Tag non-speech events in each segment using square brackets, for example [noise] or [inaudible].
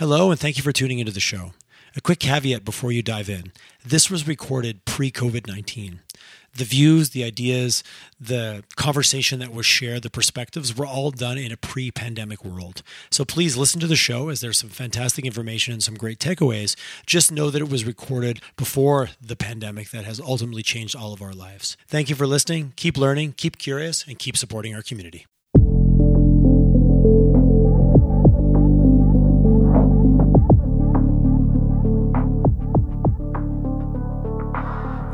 Hello, and thank you for tuning into the show. A quick caveat before you dive in this was recorded pre COVID 19. The views, the ideas, the conversation that was shared, the perspectives were all done in a pre pandemic world. So please listen to the show as there's some fantastic information and some great takeaways. Just know that it was recorded before the pandemic that has ultimately changed all of our lives. Thank you for listening. Keep learning, keep curious, and keep supporting our community.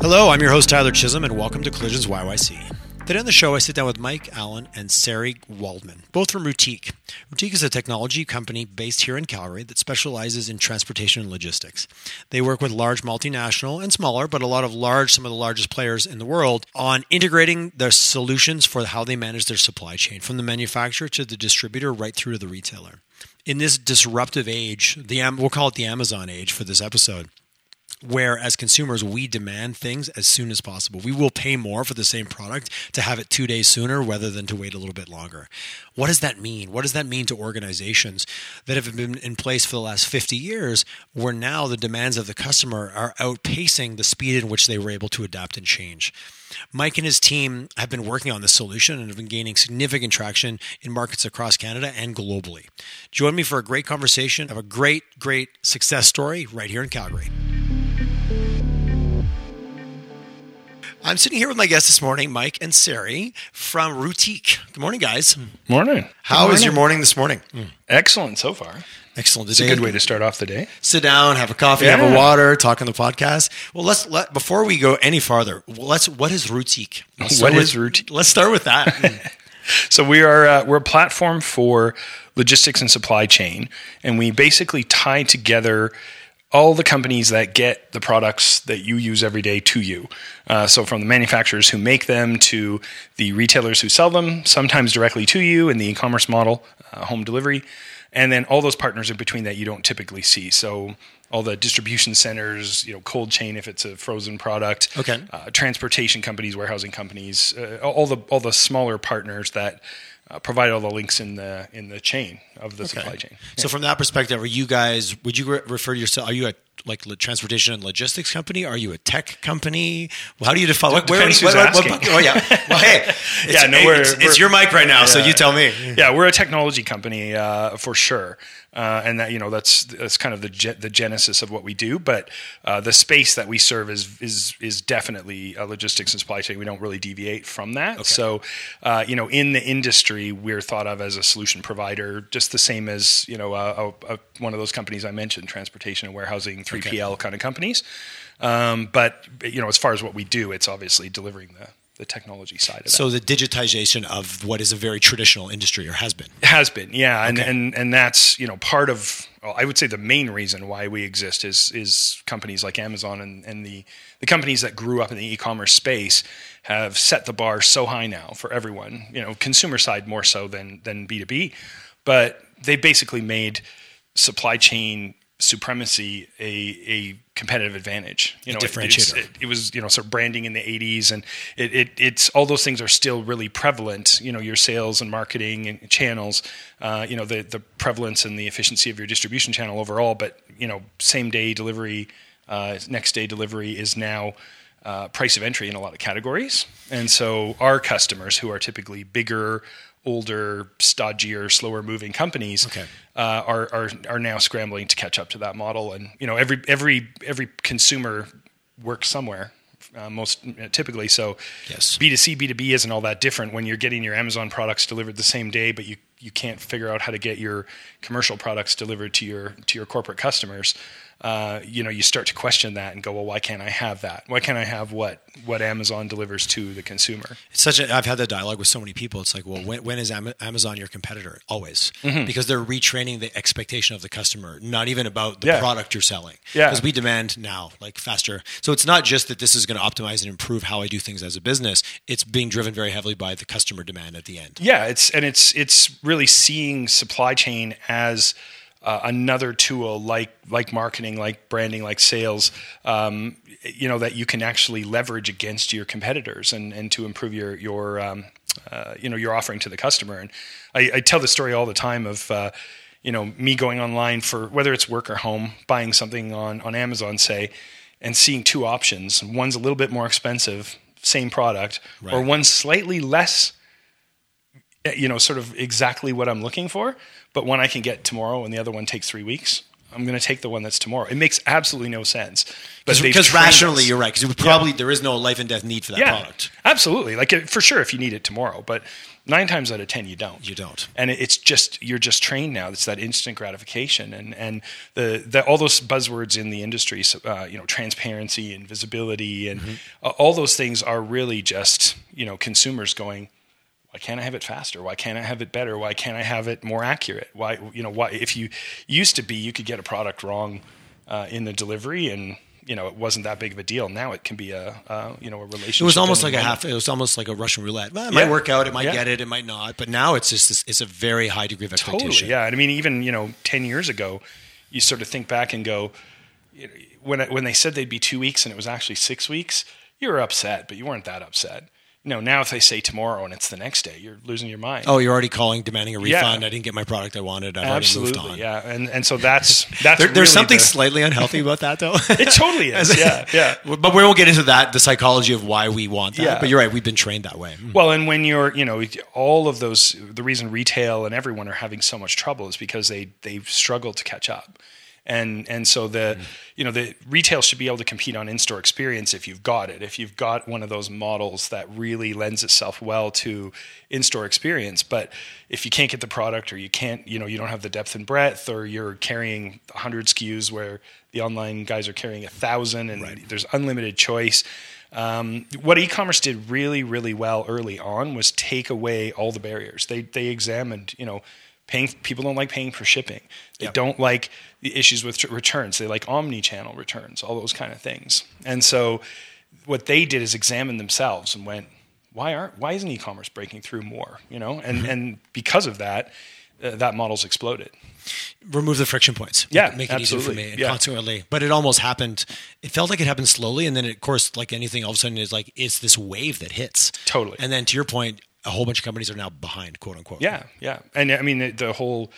Hello, I'm your host Tyler Chisholm, and welcome to Collisions YYC. Today on the show, I sit down with Mike Allen and Sari Waldman, both from Routique. Routique is a technology company based here in Calgary that specializes in transportation and logistics. They work with large multinational and smaller, but a lot of large, some of the largest players in the world, on integrating their solutions for how they manage their supply chain, from the manufacturer to the distributor, right through to the retailer. In this disruptive age, the we'll call it the Amazon age for this episode where as consumers we demand things as soon as possible. We will pay more for the same product to have it two days sooner rather than to wait a little bit longer. What does that mean? What does that mean to organizations that have been in place for the last 50 years where now the demands of the customer are outpacing the speed in which they were able to adapt and change? Mike and his team have been working on this solution and have been gaining significant traction in markets across Canada and globally. Join me for a great conversation. Of a great, great success story right here in Calgary. I'm sitting here with my guests this morning, Mike and Sari from Routique. Good morning, guys. Morning. how How is your morning this morning? Mm. Excellent so far. Excellent. It's a good way to start off the day. Sit down, have a coffee, yeah. have a water, talk on the podcast. Well, let's let before we go any farther. Let's what is Routique? [laughs] What is Routique? Let's start with that. [laughs] so we are uh, we're a platform for logistics and supply chain, and we basically tie together all the companies that get the products that you use every day to you. Uh, so, from the manufacturers who make them to the retailers who sell them, sometimes directly to you in the e commerce model, uh, home delivery, and then all those partners in between that you don't typically see. So, all the distribution centers, you know, cold chain if it's a frozen product, okay, uh, transportation companies, warehousing companies, uh, all the all the smaller partners that uh, provide all the links in the in the chain of the okay. supply chain. Yeah. So from that perspective, are you guys? Would you re- refer to yourself? Are you a like transportation and logistics company? Are you a tech company? How do you define? What, where, who's what, what, oh yeah. [laughs] Well, hey, it's, yeah, no, we're, it's, we're, it's, your mic right now, yeah, so you tell me. Yeah, we're a technology company uh, for sure uh, and that you know that's that's kind of the ge- the genesis of what we do. But uh, the space that we serve is is is definitely a logistics and supply chain. We don't really deviate from that. Okay. So, uh, you know, in the industry, we're thought of as a solution provider, just the same as you know a, a, one of those companies I mentioned, transportation and warehousing, three PL okay. kind of companies. Um, but you know, as far as what we do, it's obviously delivering the the technology side of so that. So the digitization of what is a very traditional industry, or has been, has been, yeah, okay. and and and that's you know part of. Well, I would say the main reason why we exist is is companies like Amazon and, and the the companies that grew up in the e-commerce space have set the bar so high now for everyone. You know, consumer side more so than than B two B, but they basically made supply chain supremacy a a competitive advantage. You know, differentiator. It, it, it, was you know sort of branding in the '80s, and it, it, it's all those things are still really prevalent. You know, your sales and marketing and channels. Uh, you know, the the prevalence and the efficiency of your distribution channel overall. But you know, same day delivery, uh, next day delivery is now. Uh, price of entry in a lot of categories. And so our customers, who are typically bigger, older, stodgier, slower moving companies okay. uh, are, are are now scrambling to catch up to that model. And you know, every every every consumer works somewhere. Uh, most typically, so yes. B two C, B two B isn't all that different when you're getting your Amazon products delivered the same day, but you you can't figure out how to get your commercial products delivered to your to your corporate customers uh, you know, you start to question that and go, well, why can't I have that? Why can't I have what what Amazon delivers to the consumer? It's such a. I've had that dialogue with so many people. It's like, well, when, when is Amazon your competitor? Always, mm-hmm. because they're retraining the expectation of the customer, not even about the yeah. product you're selling. Yeah, because we demand now, like faster. So it's not just that this is going to optimize and improve how I do things as a business. It's being driven very heavily by the customer demand at the end. Yeah, it's and it's it's really seeing supply chain as uh, another tool like like marketing, like branding, like sales, um, you know, that you can actually leverage against your competitors and, and to improve your your um, uh, you know your offering to the customer. And I, I, tell the story all the time of uh, you know, me going online for whether it's work or home, buying something on on Amazon, say, and seeing two options. One's a little bit more expensive, same product, right. or one's slightly less you know, sort of exactly what I'm looking for, but one I can get tomorrow and the other one takes three weeks. I'm going to take the one that's tomorrow. It makes absolutely no sense. Because rationally, us. you're right. Because probably yeah. there is no life and death need for that yeah, product. Absolutely, like for sure, if you need it tomorrow, but nine times out of ten, you don't. You don't. And it's just you're just trained now. It's that instant gratification, and and the, the all those buzzwords in the industry, uh, you know, transparency and visibility, and mm-hmm. uh, all those things are really just you know consumers going why can't I have it faster? Why can't I have it better? Why can't I have it more accurate? Why, you know, why, if you used to be, you could get a product wrong uh, in the delivery and, you know, it wasn't that big of a deal. Now it can be a, uh, you know, a relationship. It was almost like a half, it was almost like a Russian roulette. Well, it yeah. might work out. It might yeah. get it. It might not. But now it's just, this, it's a very high degree of expectation. Totally. Yeah. I mean, even, you know, 10 years ago, you sort of think back and go, when, when they said they'd be two weeks and it was actually six weeks, you were upset, but you weren't that upset know, now if they say tomorrow and it's the next day, you're losing your mind. Oh, you're already calling, demanding a refund. Yeah. I didn't get my product I wanted. I've Absolutely, yeah. And and so that's [laughs] that's there, there's really something the, slightly unhealthy about that, though. [laughs] it totally is. [laughs] yeah, yeah. But we won't get into that, the psychology of why we want that. Yeah. But you're right. We've been trained that way. Mm. Well, and when you're, you know, all of those, the reason retail and everyone are having so much trouble is because they they struggle to catch up and and so the mm. you know the retail should be able to compete on in-store experience if you've got it if you've got one of those models that really lends itself well to in-store experience but if you can't get the product or you can't you know you don't have the depth and breadth or you're carrying 100 SKUs where the online guys are carrying a thousand and right. there's unlimited choice um, what e-commerce did really really well early on was take away all the barriers they they examined you know paying people don't like paying for shipping. They yep. don't like the issues with returns. They like omni-channel returns all those kind of things. And so what they did is examine themselves and went why aren't why isn't e-commerce breaking through more? You know and mm-hmm. and because of that uh, that model's exploded. Remove the friction points. Yeah make it easier for me yeah. consequently. But it almost happened it felt like it happened slowly and then of course like anything all of a sudden is like it's this wave that hits. Totally. And then to your point a whole bunch of companies are now behind, quote unquote. Yeah, yeah, and I mean the, the whole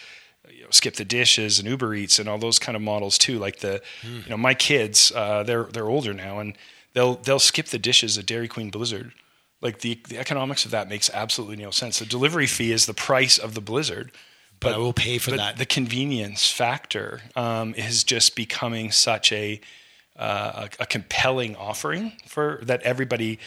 you know, SkipTheDishes and Uber Eats and all those kind of models too. Like the, mm. you know, my kids, uh, they're they're older now, and they'll they'll skip the dishes at Dairy Queen Blizzard. Like the the economics of that makes absolutely no sense. The delivery fee is the price of the Blizzard. But, but I will pay for that. The convenience factor um, is just becoming such a, uh, a, a compelling offering for that everybody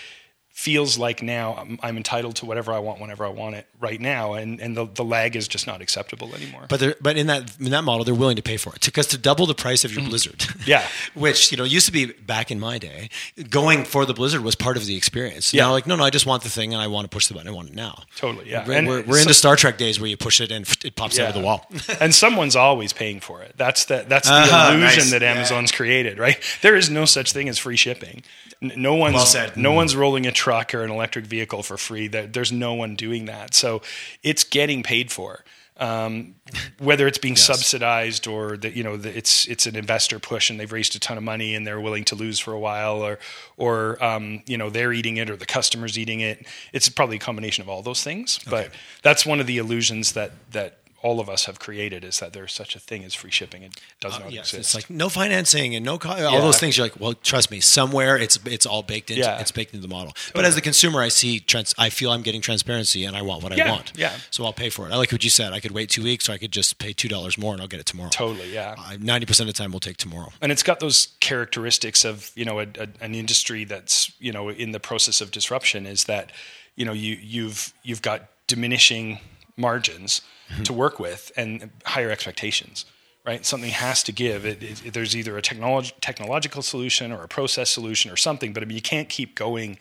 feels like now I'm, I'm, entitled to whatever I want whenever I want it right now, and and the, the lag is just not acceptable anymore. But but in that in that model, they're willing to pay for it because to double the price of your mm. Blizzard, [laughs] yeah, which you know used to be back in my day, going for the Blizzard was part of the experience. Yeah, now, like no, no, I just want the thing and I want to push the button. I want it now. Totally, yeah. We're, we're, we're so, into Star Trek days where you push it and [laughs] it pops yeah. out of the wall, [laughs] and someone's always paying for it. That's the that's the uh-huh, illusion nice. that Amazon's yeah. created, right? There is no such thing as free shipping. No one's well said. no mm. one's rolling a truck or an electric vehicle for free. There's no one doing that. So it's getting paid for. Um, whether it's being yes. subsidized or that you know the, it's it's an investor push and they've raised a ton of money and they're willing to lose for a while or or um, you know they're eating it or the customers eating it it's probably a combination of all those things okay. but that's one of the illusions that that all of us have created is that there's such a thing as free shipping. It does uh, not yes, exist. It's like no financing and no co- all those things. You're like, well, trust me, somewhere it's it's all baked into yeah. it's baked into the model. Totally. But as the consumer, I see trans- I feel I'm getting transparency and I want what yeah. I want. Yeah. So I'll pay for it. I like what you said. I could wait two weeks, or I could just pay two dollars more and I'll get it tomorrow. Totally. Yeah. Ninety uh, percent of the time, we'll take tomorrow. And it's got those characteristics of you know a, a, an industry that's you know in the process of disruption. Is that you know you you've you've got diminishing margins mm-hmm. to work with and higher expectations right something has to give it, it, it, there's either a technolog- technological solution or a process solution or something but I mean, you can't keep going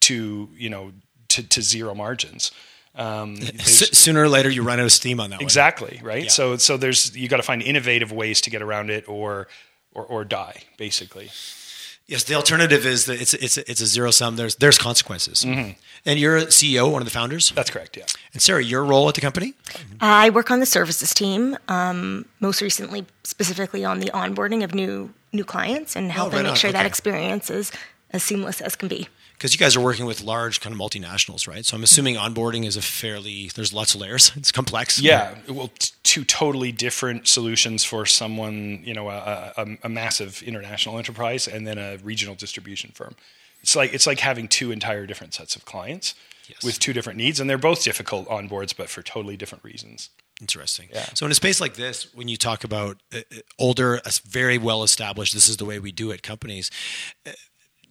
to you know to, to zero margins um, sooner or later you run out of steam on that exactly one. right yeah. so so there's you got to find innovative ways to get around it or or, or die basically Yes, the alternative is that it's it's it's a zero sum. There's there's consequences. Mm-hmm. And you're a CEO, one of the founders. That's correct. Yeah. And Sarah, your role at the company? I work on the services team. Um, most recently, specifically on the onboarding of new new clients and helping oh, right make on. sure okay. that experience is as seamless as can be. Because you guys are working with large kind of multinationals, right? So I'm assuming onboarding is a fairly there's lots of layers. [laughs] It's complex. Yeah, well, t- two totally different solutions for someone, you know, a, a, a massive international enterprise and then a regional distribution firm. It's like it's like having two entire different sets of clients Yes. with two different needs, and they're both difficult onboards, but for totally different reasons. Interesting. Yeah. So in a space like this, when you talk about uh, uh, older, uh, very well established, this is the way we do it companies. uh,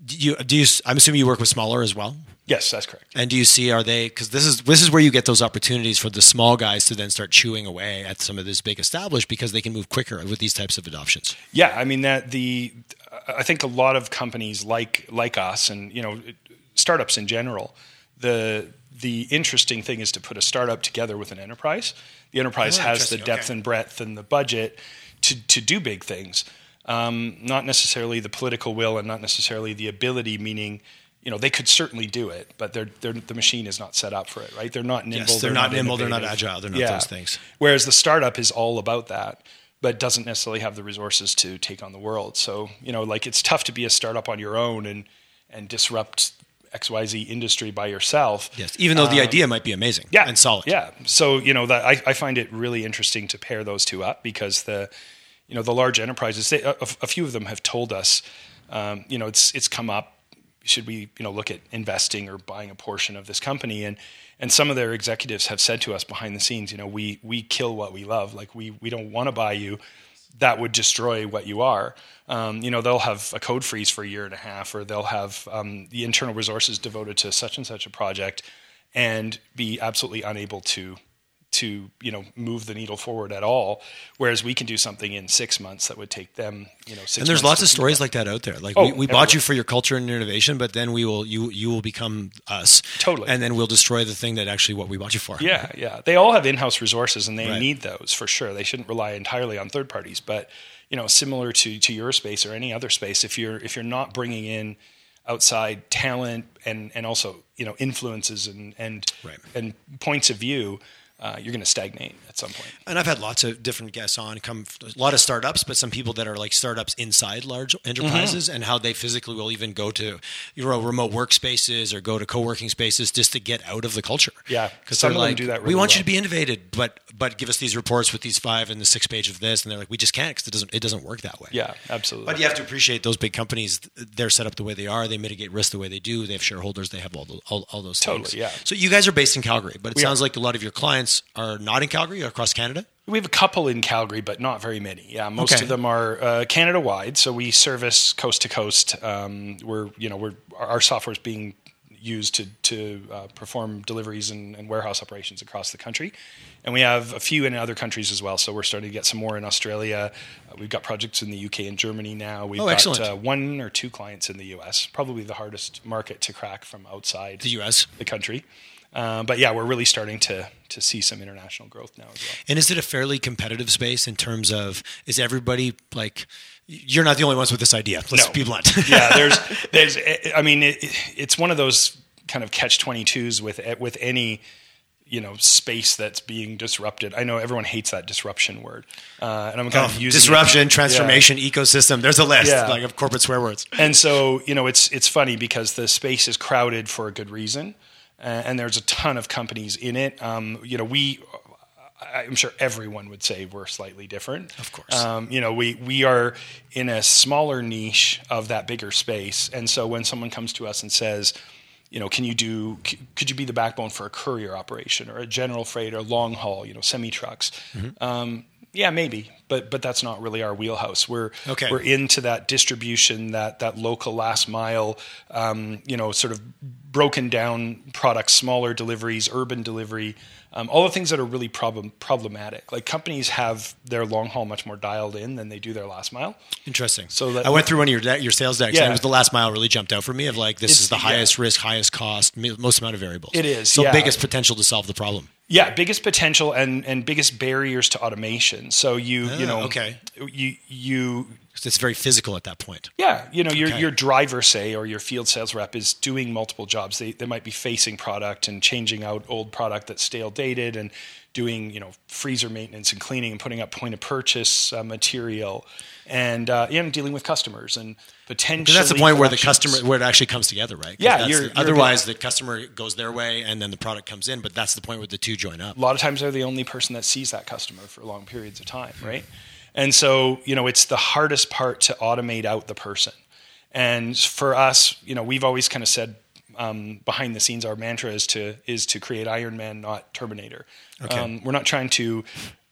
Do you, do you? I'm assuming you work with smaller as well. Yes, that's correct. And do you see are they because this is this is where you get those opportunities for the small guys to then start chewing away at some of this big established because they can move quicker with these types of adoptions. Yeah, I mean that the I think a lot of companies like like us and you know startups in general the the interesting thing is to put a startup together with an enterprise. The enterprise Oh, has the depth Okay. and breadth and the budget to to do big things. Um, not necessarily the political will and not necessarily the ability. Meaning, you know, they could certainly do it, but they're, they're, the machine is not set up for it. Right? They're not nimble. Yes, they're not nimble, they're not agile, they're not those things. Whereas the startup is all about that, but doesn't necessarily have the resources to take on the world. So, you know, like it's tough to be a startup on your own and and disrupt XYZ industry by yourself. Yes, even though the idea might be amazing. Yeah. and solid. Yeah. So, you know, that I, I find it really interesting to pair those two up because the you know, the large enterprises, they, a, a few of them have told us, um, you know, it's it's come up should we you know look at investing or buying a portion of this company and and some of their executives have said to us behind the scenes you know we we kill what we love. Like we we don't want to buy you. That would destroy what you are. Um, you know they'll have a code freeze for a year and a half or they'll have um, the internal resources devoted to such and such a project and be absolutely unable to to you know move the needle forward at all whereas we can do something in six months that would take them you know six And there's lots of stories that. like that out there. Like Oh, we, we bought you for your culture and innovation, but then we will you you will become us. Totally. And then we'll destroy the thing that actually what we bought you for. Yeah, yeah. They all have in-house resources, and they Right. need those for sure. They shouldn't rely entirely on third parties. But you know, similar to to your space or any other space, if you're if you're not bringing in outside talent and and also you know influences and and Right. and points of view, uh, you're going to stagnate. at some point. And I've had lots of different guests on, come a lot of startups, but some people that are like startups inside large enterprises Mm-hmm. and how they physically will even go to you know remote workspaces or go to co-working spaces just to get out of the culture. Yeah, because some of them do that we really want you to be innovative, but but give us these reports with these five and the six page of this, and they're like, we just can't because it doesn't it doesn't work that way. Yeah, absolutely. But you have to appreciate those big companies. They're set up the way they are. They mitigate risk the way they do. They have shareholders. They have all those, all, all those Totally, things. yeah. So you guys are based in Calgary, but it We sounds are. like a lot of your clients are not in Calgary or across Canada. We have a couple in Calgary, but not very many. Yeah, most Okay. of them are uh, Canada wide. So we service coast to coast. Um, we're you know we're our software is being used to to uh, perform deliveries and, and warehouse operations across the country, and we have a few in other countries as well. So we're starting to get some more in Australia. Uh, we've got projects in the UK and Germany now. We've Oh, got excellent. uh, one or two clients in the US. Probably the hardest market to crack from outside The U.S. the country. Uh, but yeah, we're really starting to to see some international growth now as well. And is it a fairly competitive space in terms of is everybody like you're not the only ones with this idea? Let's No. be blunt. [laughs] yeah, [laughs] there's, there's, I mean, it, it's one of those kind of catch twenty twos with with any, you know, space that's being disrupted. I know everyone hates that disruption word, uh, and I'm kind Oh, of using it- disruption, Yeah. transformation, ecosystem. There's a list Yeah. like of corporate swear words. And so, you know, it's it's funny because the space is crowded for a good reason, and there's a ton of companies in it. Um, you know, we. I'm sure everyone would say we're slightly different. Of course. Um, you know, we we are in a smaller niche of that bigger space, and so when someone comes to us and says, you know, can you do? c- Could you be the backbone for a courier operation or a general freight or long haul? You know, semi trucks. Mm-hmm. Um, yeah, maybe, but but that's not really our wheelhouse. We're Okay. we're into that distribution, that that local last mile, um, you know, sort of broken down products, smaller deliveries, urban delivery, um, all the things that are really problem problematic. Like companies have their long haul much more dialed in than they do their last mile. Interesting. So that- I went through one of your de- your sales decks, and it was the last mile really jumped out for me. Of like, this It's- is the yeah. highest risk, highest cost, most amount of variables. It is, so yeah. biggest potential to solve the problem. Yeah, biggest potential and and biggest barriers to automation. So you you Ah, know okay. you you It's very physical at that point. Yeah, you know, your Okay. your driver, say, or your field sales rep is doing multiple jobs. They they might be facing product and changing out old product that's stale dated and doing you know freezer maintenance and cleaning and putting up point of purchase uh, material, and uh, you know dealing with customers and potentially. That's the point where the customer where it actually comes together, right Yeah, you're- the- you're otherwise the customer goes their way and then the product comes in. But that's the point where the two join up. a lot of times they're the only person that sees that customer for long periods of time, right? And so, you know, it's the hardest part to automate out the person. And for us, you know, we've always kind of said um, behind the scenes, our mantra is to is to create Iron Man, not Terminator. Um, we're not trying to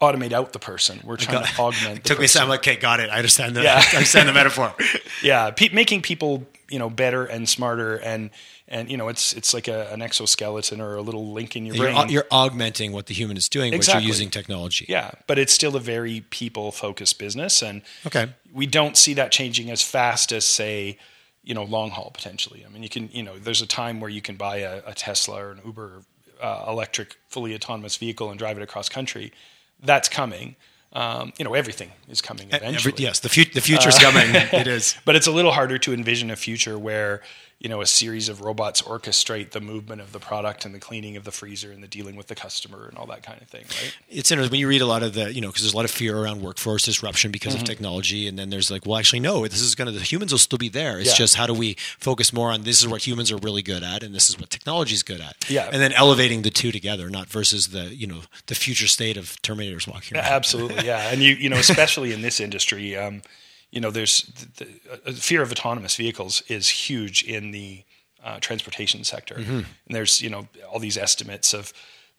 automate out the person. We're trying to augment. [laughs] Took me a person. second. Like, okay, got it. I understand the. Yeah. I understand the metaphor. [laughs] yeah, making people you know better and smarter and and you know it's it's like a, an exoskeleton or a little link in your You're, brain. you're augmenting what the human is doing, but Exactly. you're using technology. Yeah, but it's still a very people focused business, and Okay. we don't see that changing as fast as say, you know, long haul potentially. I mean, you can, you know, there's a time where you can buy a, a Tesla or an Uber uh, electric, fully autonomous vehicle and drive it across country. That's coming. Um, you know, everything is coming eventually. Every, yes, the, fut- the future's coming. [laughs] It is. But it's a little harder to envision a future where you know a series of robots orchestrate the movement of the product and the cleaning of the freezer and the dealing with the customer and all that kind of thing, right? It's interesting when you read a lot of the, you know, because there's a lot of fear around workforce disruption because Mm-hmm. of technology, and then there's like, well, actually, no, this is going to the humans will still be there. It's Yeah. just how do we focus more on this is what humans are really good at, and this is what technology is good at. Yeah. and then elevating the two together, not versus the, you know, the future state of Terminators walking around. Absolutely, yeah, and you you know especially in this industry, um, you know there's the, the uh, fear of autonomous vehicles is huge in the uh, transportation sector, and there's you know all these estimates of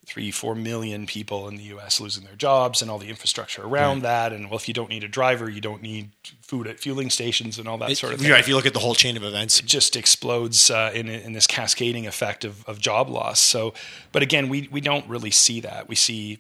three four million people in the U.S. losing their jobs and all the infrastructure around that, and well if you don't need a driver, you don't need food at fueling stations and all that sort of thing Right, if you look at the whole chain of events, it just explodes uh, in in this cascading effect of, of job loss. So, but again, we we don't really see that. We see,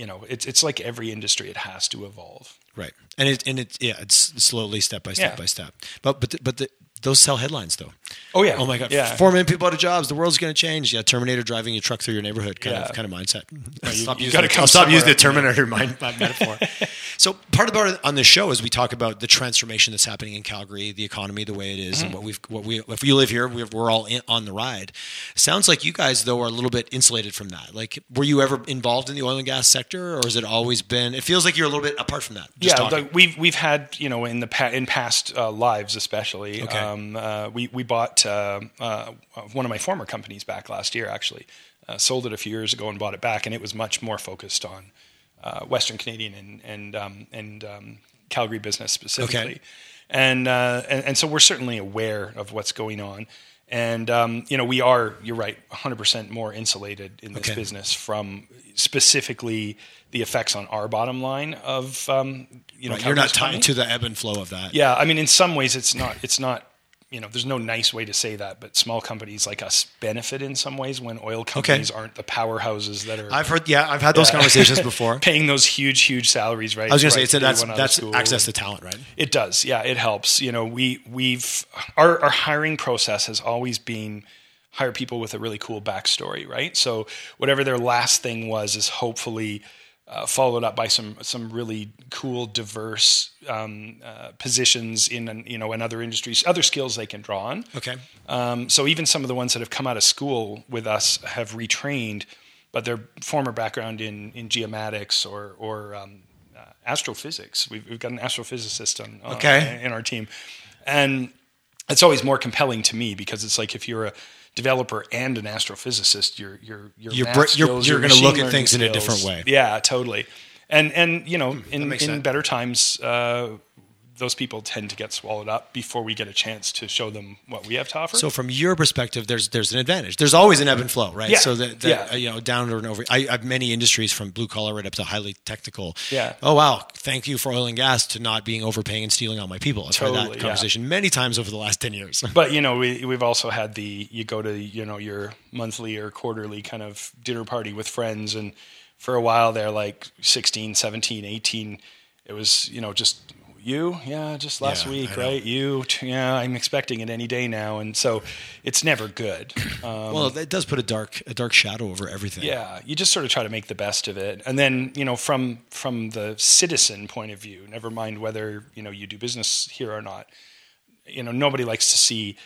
you know, it's it's like every industry; it has to evolve. right, and it and it yeah, it's slowly step by step Yeah. by step. But but the, but the, those sell headlines though. Oh yeah, Oh my god! yeah. Four million people out of jobs. The world's going to change. Yeah, Terminator driving your truck through your neighborhood kind Yeah. of kind of mindset. [laughs] you- stop you using the, stop using the up in there. Terminator [laughs] mind, metaphor. [laughs] so part of it on this show is we talk about the transformation that's happening in Calgary, the economy, the way it is, Mm-hmm. and what we've what we if you live here, we're, we're all in, on the ride. Sounds like you guys though are a little bit insulated from that. Like, were you ever involved in the oil and gas sector, or has it always been? It feels like you're a little bit apart from that. Just yeah, like we've we've had you know in the pa- in past uh, lives especially. Okay. Um, uh, we we bought uh, uh, one of my former companies back last year actually. Uh, sold it a few years ago and bought it back, and it was much more focused on uh, Western Canadian and and um, and um, Calgary business specifically. Okay. And, uh, and and so we're certainly aware of what's going on. And um, you know we are, you're right, 100% more insulated in this Okay. business from specifically the effects on our bottom line of um, you know Right, you're not tied to the ebb and flow of that. Yeah, I mean, in some ways, it's not. It's not. You know, there's no nice way to say that, but small companies like us benefit in some ways when oil companies aren't the powerhouses that are I've heard. Yeah, I've had those Yeah. conversations before. [laughs] paying those huge, huge salaries. Right. I was going to say that's one out of that's access to talent, right? It does, yeah. It helps. You know, we we've our our hiring process has always been hire people with a really cool backstory, right? So whatever their last thing was is hopefully uh, followed up by some some really cool, diverse um, uh, positions in you know in other industries, other skills they can draw on. Okay. Um, so even some of the ones that have come out of school with us have retrained, but their former background in in geomatics or or um, uh, astrophysics. We've, we've got an astrophysicist on Okay. in our team, and it's always more compelling to me because it's like if you're a developer and an astrophysicist, your your your You're br- you're- skills, you're gonna look at things in a different way. Yeah, totally. And and you know, in in sense. better times, uh, those people tend to get swallowed up before we get a chance to show them what we have to offer. So from your perspective, there's there's an advantage. There's always an ebb and flow, right? Yeah. So that, that Yeah. you know, down and over. I, I have many industries from blue collar right up to highly technical. Yeah. Oh wow, thank you for oil and gas to not being overpaying and stealing all my people. I've heard Totally, that yeah. conversation many times over the last ten years. [laughs] but you know we, we've also had the you go to you know your monthly or quarterly kind of dinner party with friends and for a while they're like 16 17 18 it was you know just you? Yeah just last Yeah, week right? You? Yeah i'm expecting it any day now and so it's never good. [clears throat] Um, well, it does put a dark a dark shadow over everything. yeah you just sort of try to make the best of it. And then you know from from the citizen point of view never mind whether you know you do business here or not you know nobody likes to see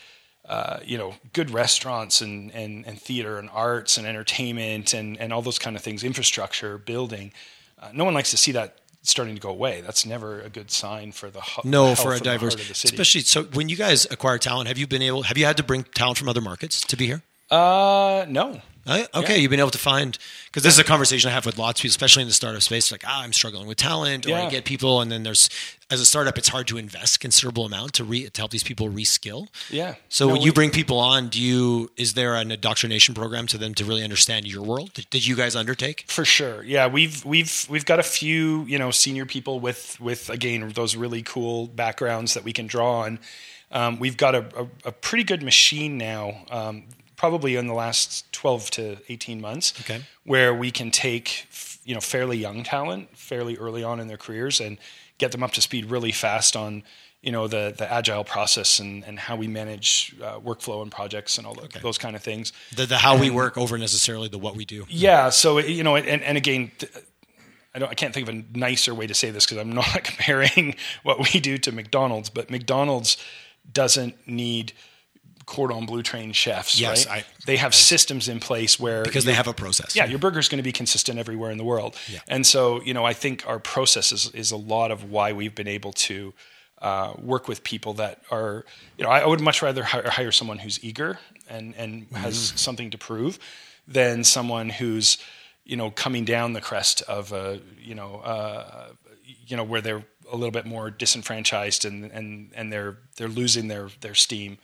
uh, you know, good restaurants and, and, and theater and arts and entertainment and, and all those kind of things, infrastructure, building. Uh, no one likes to see that starting to go away. That's never a good sign for the hu- No, for a and the heart diverse, of the city. especially so when you guys acquire talent, have you been able? Have you had to bring talent from other markets to be here? Uh, no. Uh, okay, Yeah. you've been able to find because this is a conversation I have with lots of people, especially in the startup space. Like, ah, I'm struggling with talent, or I get people, and then there's as a startup, it's hard to invest considerable amount to re to help these people reskill. Yeah. So No, when we- you bring people on, do you is there an indoctrination program to them to really understand your world? Did, did you guys undertake? For sure, yeah. We've we've we've got a few you know senior people with with again those really cool backgrounds that we can draw on. Um, we've got a, a, a pretty good machine now, um, probably in the last twelve to eighteen months, Okay. where we can take you know fairly young talent fairly early on in their careers and get them up to speed really fast on you know the the agile process and and how we manage uh, workflow and projects and all the, those kind of things. The, the how we work over necessarily the what we do. Yeah. So you know, and, and again, I don't. I can't think of a nicer way to say this because I'm [laughs] not comparing what we do to McDonald's, but McDonald's doesn't need cordon bleu trained chefs. Yes, right? I- they have systems in place where Because they have a process. yeah, your burger is going to be consistent everywhere in the world. Yeah. And so, you know, I think our process is, is a lot of why we've been able to uh, work with people that are, you know, I, I would much rather hire, hire someone who's eager and, and has something to prove than someone who's, you know, coming down the crest of a, you know, uh, you know, where they're a little bit more disenfranchised and, and, and they're, they're losing their, their steam.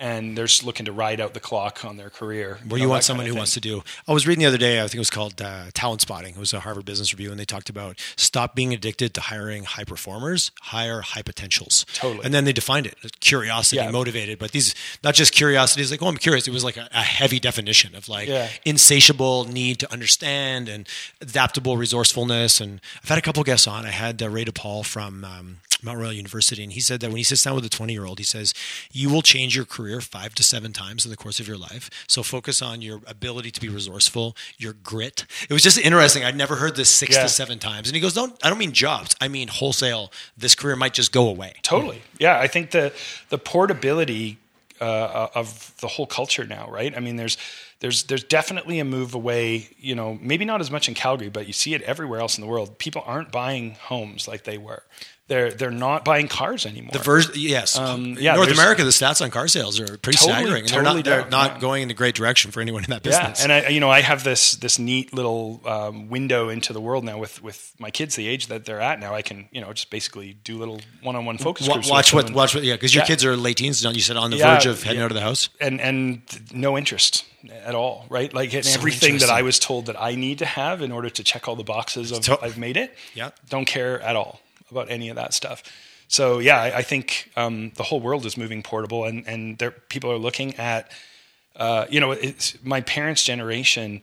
And they're just looking to ride out the clock on their career. Where you want someone who wants to do. I was reading the other day. I think it was called uh, Talent Spotting. It was a Harvard Business Review, and they talked about stop being addicted to hiring high performers, hire high potentials. Totally. And then they defined it: curiosity, Yeah. motivated. But these not just curiosity. It's like, oh, I'm curious. It was like a, a heavy definition of like Yeah. insatiable need to understand and adaptable resourcefulness. And I've had a couple guests on. I had uh, Ray DePaul from. Um, Mount Royal University, and he said that when he sits down with a 20 year old, he says, You will change your career five to seven times in the course of your life. So focus on your ability to be resourceful, your grit. It was just interesting. I'd never heard this six Yeah. to seven times. And he goes, Don't, I don't mean jobs. I mean wholesale. This career might just go away. Totally. Yeah, I think the the portability uh, of the whole culture now, right? I mean, there's there's there's definitely a move away. You know, maybe not as much in Calgary, but you see it everywhere else in the world. People aren't buying homes like they were. They're they're not buying cars anymore. The version, yes. Um, yeah, North America, the stats on car sales are pretty Totally, staggering. And totally they're not, down, they're not yeah. going in a great direction for anyone in that yeah, business. and I, you know, I have this this neat little um, window into the world now with with my kids, the age that they're at now. I can, you know, just basically do little one on one focus groups. watch what, and- watch what, yeah, because your Yeah. kids are late teens. don't You said on the Yeah, verge of heading yeah. out of the house. and and no interest at all, right? Like So everything that. I was told that I need to have in order to check all the boxes of I've made it. Yeah. don't care at all about any of that stuff. So yeah, I, I think um, the whole world is moving portable, and and there people are looking at, uh, you know, it's, my parents' generation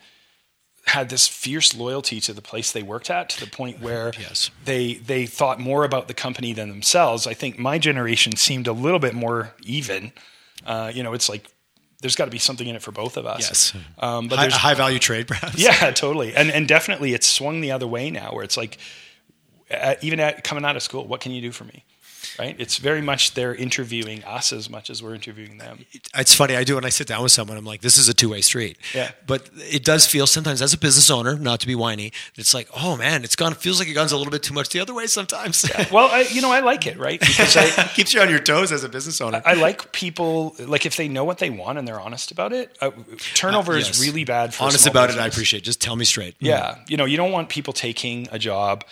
had this fierce loyalty to the place they worked at to the point [laughs] where Yes. they they thought more about the company than themselves. I think my generation seemed a little bit more even. Uh, you know, it's like there's got to be something in it for both of us. Yes. um, but High, there's high value trade, perhaps. yeah, totally, and and definitely it's swung the other way now, where it's like at, even at coming out of school, what can you do for me? Right? It's very much they're interviewing us as much as we're interviewing them. It's funny. I do when I sit down with someone. I'm like, this is a two way street. Yeah. But it does feel sometimes as a business owner, not to be whiny, it's like, oh man, it's gone. It feels like it goes a little bit too much the other way sometimes. Well, I, you know, I like it, right? Because I, [laughs] Keeps you on your toes as a business owner. I like people like if they know what they want and they're honest about it. Uh, turnover Yes. is really bad. for Honest about it. I appreciate. it. Just tell me straight. Yeah, you know, you don't want people taking a job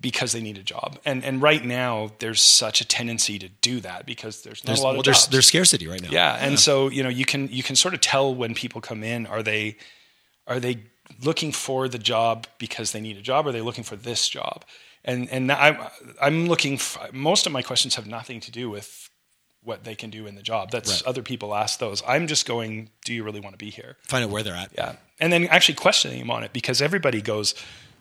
because they need a job, and and right now there's such a tendency to do that because there's not There's, a lot well, of there's, jobs. there's scarcity right now. yeah, and so you know you can you can sort of tell when people come in are they are they looking for the job because they need a job or are they looking for this job and and I'm I'm looking f most of my questions have nothing to do with what they can do in the job that's Right. other people ask those I'm just going do you really want to be here Find out where they're at. yeah and then actually questioning them on it because everybody goes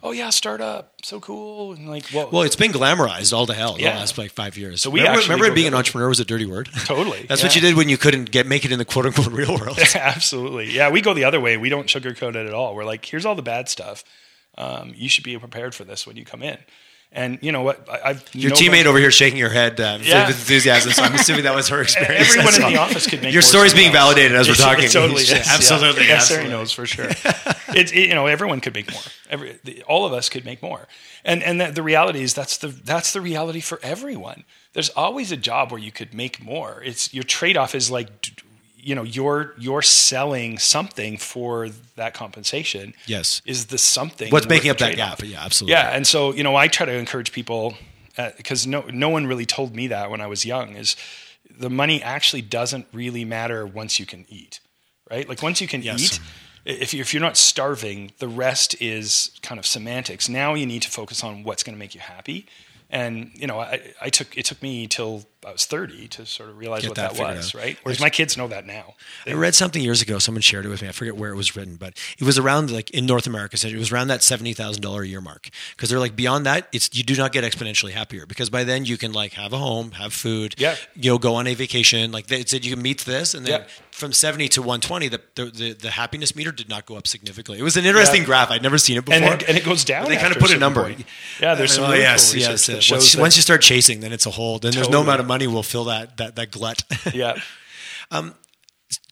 oh yeah startup so cool and like well, Well, it's been glamorized all to hell Yeah. the last like five years. So we remember, remember being an entrepreneur was a dirty word. [laughs] Totally, That's what you did when you couldn't get make it in the quote unquote real world. [laughs] Absolutely. Yeah, we go the other way. We don't sugarcoat it at all. We're like, here's all the bad stuff. Um, you should be prepared for this when you come in. And you know what? I, I've Your no teammate over here shaking her head uh, Yeah. with enthusiasm. So I'm assuming that was her [laughs] experience. Everyone as in well. the office could make more. Your more story's being else. validated as we're talking. It totally [laughs] is. absolutely, Yeah. Yes, absolutely. Sarah knows for sure. [laughs] it's it, you know everyone could make more. Every the, all of us could make more. And and that the reality is that's the that's the reality for everyone. There's always a job where you could make more. It's your trade off is like d- you know you're you're selling something for that compensation. Yes. is the something What's making up that trade-off? gap? Yeah, absolutely. Yeah, and so you know, I try to encourage people uh, because no no one really told me that when I was young. Is the money actually doesn't really matter once you can eat, right? Like once you can Yes. eat. If, you, if you're not starving, the rest is kind of semantics. Now you need to focus on what's going to make you happy. And you know, I, I took it took me till I was 30 to sort of realize Get what that that, was, out. right? Whereas my kids know that now. I read something years ago. Someone shared it with me. I forget where it was written, but it was around like in North America. So it was around that seventy thousand dollar a year mark. Because they're like beyond that, it's you do not get exponentially happier. Because by then you can like have a home, have food, Yeah. you know, go on a vacation. Like they said, you can meet this, and then Yeah. from seventy to one twenty, the, the the the happiness meter did not go up significantly. It was an interesting Yeah. graph. I'd never seen it before. and it, and it goes down. But they kind of put a number. point. Yeah, there's oh, some Oh, yes, yes. Once, once you start chasing, then it's a hole. Then there's no amount of money will fill that that that glut. yeah. [laughs] Um,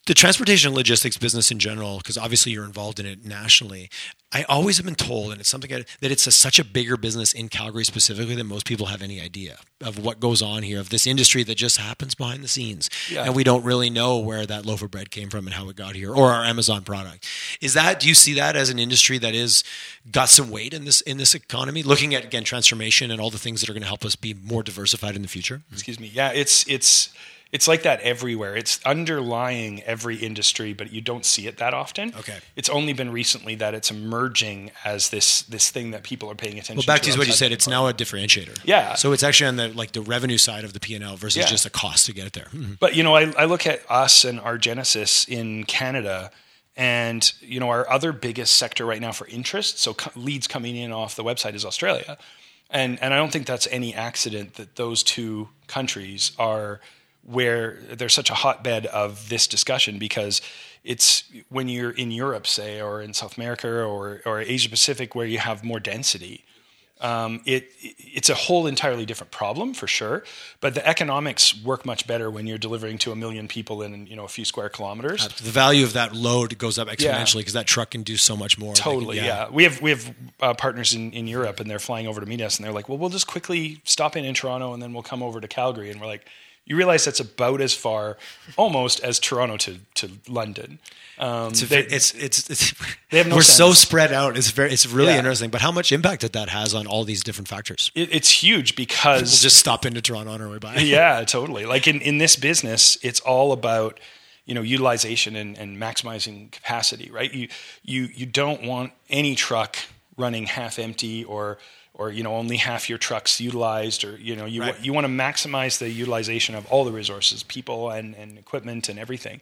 the transportation and logistics business in general, because obviously you're involved in it nationally, I always have been told, and it's something I, that it's a, such a bigger business in Calgary specifically than most people have any idea of what goes on here, of this industry that just happens behind the scenes. Yeah. And we don't really know where that loaf of bread came from and how it got here, or our Amazon product. Is that, do you see that as an industry that is got some weight in this, in this economy? Looking at, again, transformation and all the things that are going to help us be more diversified in the future? excuse me yeah it's it's it's like that everywhere it's underlying every industry but you don't see it that often Okay. it's only been recently that it's emerging as this this thing that people are paying attention to. Well, back to what you said. It's now a differentiator. Yeah. So it's actually on the like the revenue side of the P and L versus Yeah. just a cost to get it there. Mhm. But you know, I, I look at us and our Genesis in Canada, and you know, our other biggest sector right now for interest, so co- leads coming in off the website is Australia, and and I don't think that's any accident that those two countries are where there's such a hotbed of this discussion because it's when you're in Europe, say, or in South America or or Asia Pacific, where you have more density um, it it's a whole entirely different problem for sure. But the economics work much better when you're delivering to a million people in you know a few square kilometers. The value of that load goes up exponentially because that truck can do so much more. They can- Totally, yeah. We have we have uh, partners in, in Europe, and they're flying over to meet us, and they're like, "Well, we'll just quickly stop in in Toronto, and then we'll come over to Calgary." And we're like, "You realize that's about as far, almost as Toronto to to London." Um, It's, they- it's, it's, it's [laughs] They have no we're so spread out. It's very, it's really Yeah. interesting. But how much impact that that has on all these different factors? it, it's huge because We'll just stop into Toronto on our way by. [laughs] yeah, [laughs] totally. Like in, in this business, it's all about you know utilization and, and maximizing capacity, right? You you you don't want any truck running half empty or or you know only half your trucks utilized or you know you Right. you want to maximize the utilization of all the resources, people and, and equipment and everything.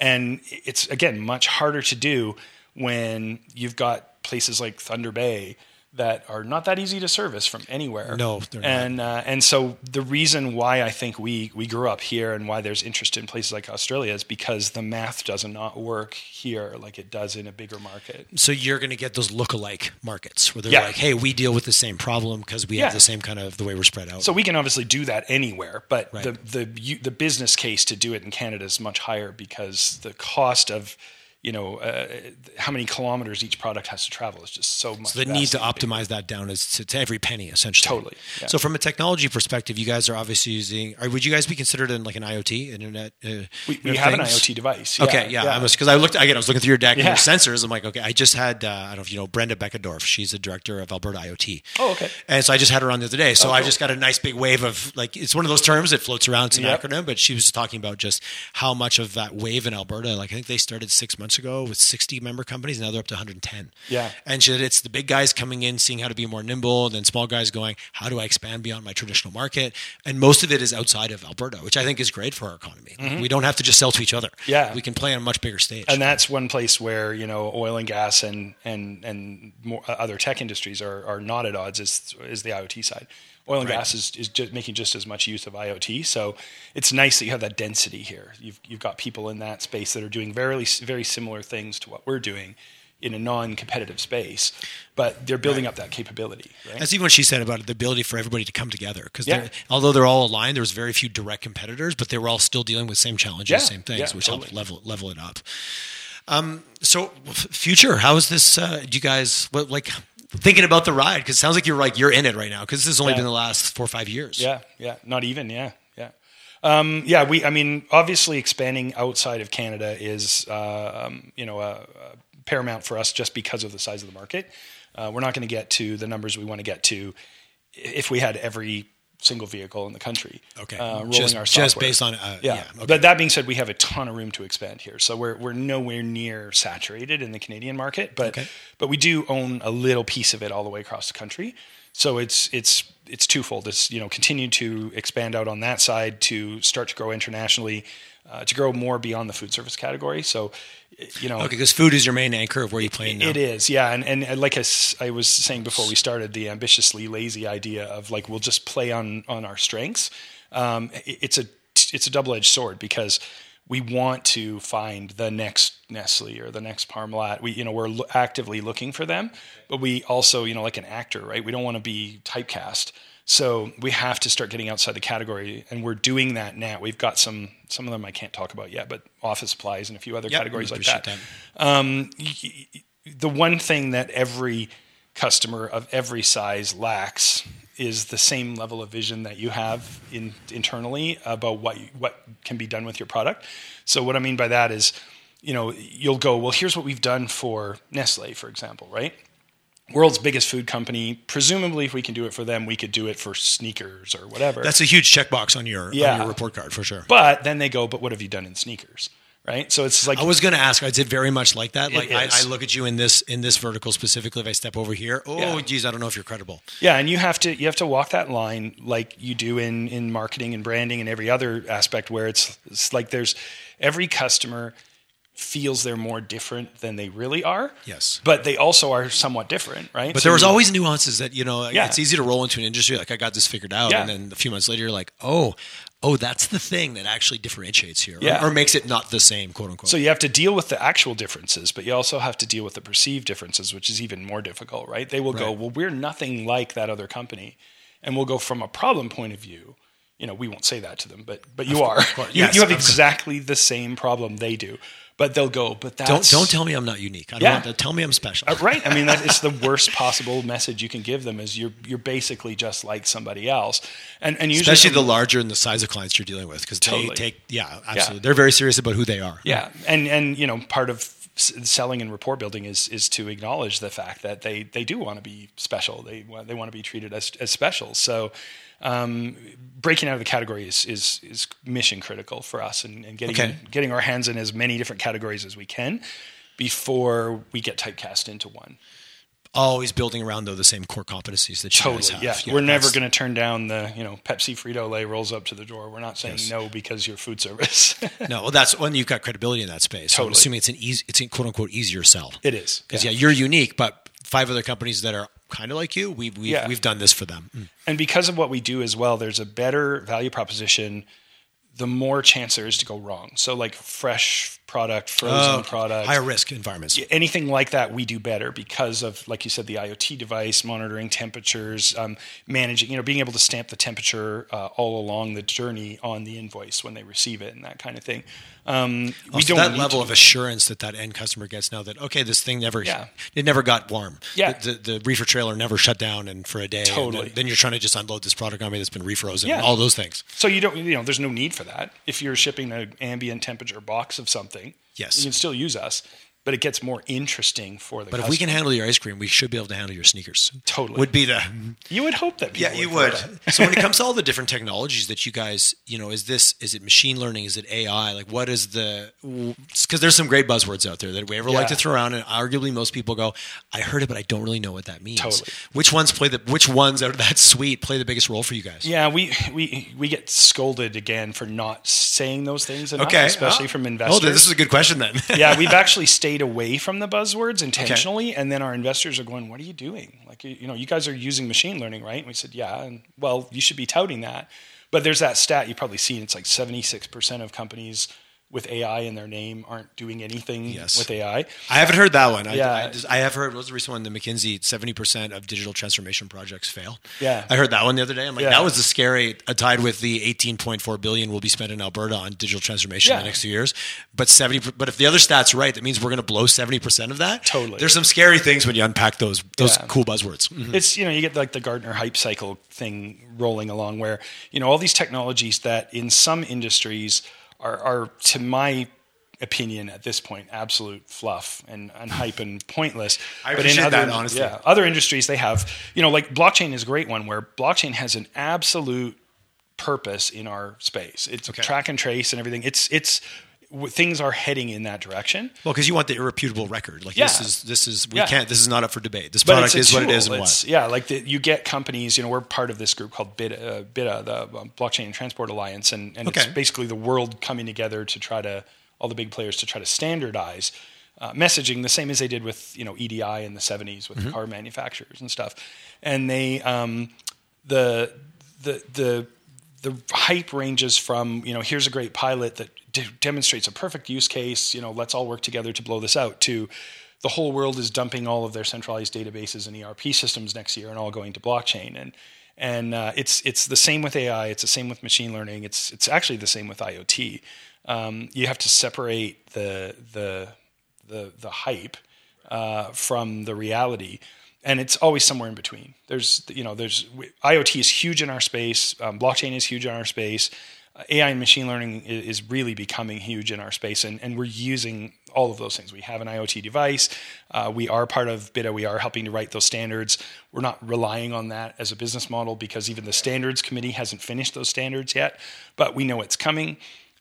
And it's again much harder to do when you've got places like Thunder Bay that are not that easy to service from anywhere. No, they're not. and uh, and so the reason why I think we we grew up here and why there's interest in places like Australia is because the math does not work here like it does in a bigger market. So you're going to get those look-alike markets where they're Yeah. like, "Hey, we deal with the same problem because we have the same kind of the way we're spread out." So we can obviously do that anywhere, but Right. the the you, the business case to do it in Canada is much higher because the cost of you know uh, how many kilometers each product has to travel is just so much. the need to optimize that down is to, to every penny essentially. Totally, yeah. So from a technology perspective, you guys are obviously using. Or would you guys be considered in like an IoT internet? Uh, We, we have an IoT device. Okay, yeah, I was because I looked again. I was looking through your deck and your sensors. I'm like, okay, I just had uh, I don't know if you know Brenda Beckendorf. She's the director of Alberta IoT. Oh, okay. And so I just had her on the other day. So Oh, I cool. just got a nice big wave of like it's one of those terms that floats around. It's an Yep. acronym, but she was talking about just how much of that wave in Alberta. Like I think they started six months ago with 60 member companies. Now they're up to 110. Yeah. And she said it's the big guys coming in, seeing how to be more nimble, and then small guys going, how do I expand beyond my traditional market? And most of it is outside of Alberta, which I think is great for our economy. We don't have to just sell to each other. Mm-hmm. Yeah. We can play on a much bigger stage. and that's one place where you know oil and gas and and and more, uh, other tech industries are, are not at odds is is the IoT side. Oil and Right. gas is, is just making just as much use of IoT, so it's nice that you have that density here. You've you've got people in that space that are doing very very similar things to what we're doing. in a non-competitive space, but they're building up that capability. Right? That's even what she said about the ability for everybody to come together. Because Yeah. although they're all aligned, there was very few direct competitors, but they were all still dealing with same challenges, Yeah, same things, yeah, which helped level level it up. Um, so future, how is this? Uh, do you guys what, like thinking about the ride? Because it sounds like you're like you're in it right now. Because this has only Yeah. been the last four or five years. Yeah, yeah, not even. Yeah, yeah, um, yeah. We, I mean, obviously, expanding outside of Canada is, uh, um, you know, uh, uh, paramount for us just because of the size of the market. Uh, we're not going to get to the numbers we want to get to if we had every single vehicle in the country. Okay. uh, rolling Just- our just based on, uh, yeah. yeah, okay. But that being said, we have a ton of room to expand here, so we're we're nowhere near saturated in the Canadian market, but Okay. but we do own a little piece of it all the way across the country. So it's it's it's twofold. It's you know continue to expand out on that side to start to grow internationally, uh, to grow more beyond the food service category. So you know Okay, because food is your main anchor of where you play now. it is, yeah, and and like I was saying before we started, the ambitiously lazy idea of like we'll just play on on our strengths. Um, it- it's a it's a double edged sword because we want to find the next Nestle or the next Parmalat. We you know we're lo- actively looking for them, but we also you know like an actor, right? We don't want to be typecast. So we have to start getting outside the category, and we're doing that now. We've got some some of them I can't talk about yet, but office supplies and a few other Yep, categories like that that. um, the one thing that every customer of every size lacks is the same level of vision that you have in, internally about what you, what can be done with your product. So what I mean by that is, you know, you'll go, well, here's what we've done for Nestle, for example, right? World's biggest food company. Presumably, if we can do it for them, we could do it for sneakers or whatever. That's a huge checkbox on your on your report card for sure. but then they go, but what have you done in sneakers, right? So it's like I was going to ask. Is it very much like that? Like I. I look at you in this in this vertical specifically. If I step over here, oh Yeah. geez, I don't know if you're credible. Yeah, and you have to you have to walk that line like you do in in marketing and branding and every other aspect where it's it's like there's every customer feels they're more different than they really are. Yes. But they also are somewhat different, right? But So there was always nuances that you know. Yeah. It's easy to roll into an industry like I got this figured out, Yeah. and then a few months later you're like, oh, oh, that's the thing that actually differentiates here, or- Yeah. or, makes it not the same, quote unquote. So you have to deal with the actual differences, but you also have to deal with the perceived differences, which is even more difficult, right? They will go, well, we're nothing like that other company, and we'll go from a problem point of view. You know, we won't say that to them, but but you are. course. you, Yes, you have exactly the same problem they do, but they'll go, but that's don't don't tell me I'm not unique. I don't Yeah. want that. Tell me I'm special. Uh, right. I mean, that is the worst possible message you can give them is you're you're basically just like somebody else, and and usually Especially the larger and the size of clients you're dealing with, because Totally. they take yeah, absolutely. They're very serious about who they are. Yeah, and and you know, part of selling and rapport building is is to acknowledge the fact that they they do want to be special. They want they want to be treated as as special. So. Um, breaking out of the category is, is, is mission critical for us and, and getting Okay. getting our hands in as many different categories as we can before we get typecast into one. Always building around though the same core competencies that you guys Totally. have. Yeah. We're never going to turn down the, you know, Pepsi Frito Lay rolls up to the door. We're not saying Yes. no because you're food service. No, well, that's when you've got credibility in that space. So I'm Totally. assuming it's an easy, it's a quote unquote easier sell. it is. Because yeah. you're unique, but five other companies that are kind of like you, we've we've, Yeah. we've done this for them. Mm. And because of what we do as well, there's a better value proposition the more chance there is to go wrong. So like fresh product, frozen Uh, product, higher risk environments. anything like that, we do better because of, like you said, the IoT device monitoring temperatures, um, managing, you know, being able to stamp the temperature uh, all along the journey on the invoice when they receive it and that kind of thing. Um, we don't that level of assurance that that end customer gets now that okay, this thing never Yeah. it never got warm. Yeah. the, the, the reefer trailer never shut down and for a day. Totally. then, then you're trying to just unload this product on me that's been refrozen. Yeah. all those things. So you don't, you know, there's no need for that. If you're shipping an ambient temperature box of something, Yes. you can still use us, but it gets more interesting for the. But if we can handle your ice cream, we should be able to handle your sneakers. Totally. would be the you would hope that. Yeah, you would. so when it comes to all the [laughs] different technologies that you guys, you know, is this is it machine learning? Is it AI? Like, what is the? Because there's some great buzzwords out there that we ever like to throw around, and arguably most people go, "I heard it, but I don't really know what that means." Totally. Which ones play the? Which ones out of that suite play the biggest role for you guys? Yeah, we, we we get scolded again for not saying those things enough, Okay. especially Oh. from Oh, investors. this is a good question then. yeah, [laughs] we've actually stayed away from the buzzwords intentionally, and then our investors are going, "What are you doing? Like, you you know, you guys are using machine learning, right?" And we said, "Yeah," and well, you should be touting that. But there's that stat you've probably seen. It's like 76% of companies with AI in their name aren't doing anything Yes. with AI. I haven't heard that one. I, Yeah. I, just, I have heard. What was the recent one? The McKinsey seventy percent of digital transformation projects fail. Yeah. I heard that one the other day. I'm like, Yeah. that was a scary. Uh, tied with the eighteen point four billion will be spent in Alberta on digital transformation in the next few years. But seventy. But if the other stats right, that means we're going to blow seventy percent of that. Totally. There's some scary things when you unpack those those Yeah. cool buzzwords. Mhm. It's you know you get like the Gartner hype cycle thing rolling along where you know all these technologies that in some industries are, are to my opinion at this point absolute fluff and, and hype and pointless. [laughs] I appreciate other, that, honestly. Yeah, other industries they have you know like blockchain is a great one where blockchain has an absolute purpose in our space. It's Okay. track and trace and everything. It's it's things are heading in that direction. Well, because you want the irreputable record. Like this is this is we Yeah. can't. This is not up for debate. This product is a what it tool. is and It's- what. Yeah, like the, you get companies. You know, we're part of this group called BiTA, uh, BiTA the um, Blockchain and Transport Alliance, and, and it's basically the world coming together to try to all the big players to try to standardize uh, messaging the same as they did with you know EDI in the '70s with the car manufacturers and stuff. And they um, the the the the hype ranges from you know here's a great pilot that de- demonstrates a perfect use case you know let's all work together to blow this out to the whole world is dumping all of their centralized databases and ERP systems next year and all going to blockchain. And and uh, it's it's the same with AI it's the same with machine learning it's it's actually the same with IoT um, you have to separate the the the the hype uh, from the reality and it's always somewhere in between. There's you know there's iot is huge in our space um, blockchain is huge in our space ai and machine learning is, really becoming huge in our space and, and we're using all of those things we have an iot device uh, we are part of BiTA we are helping to write those standards we're not relying on that as a business model because even the standards committee hasn't finished those standards yet but we know it's coming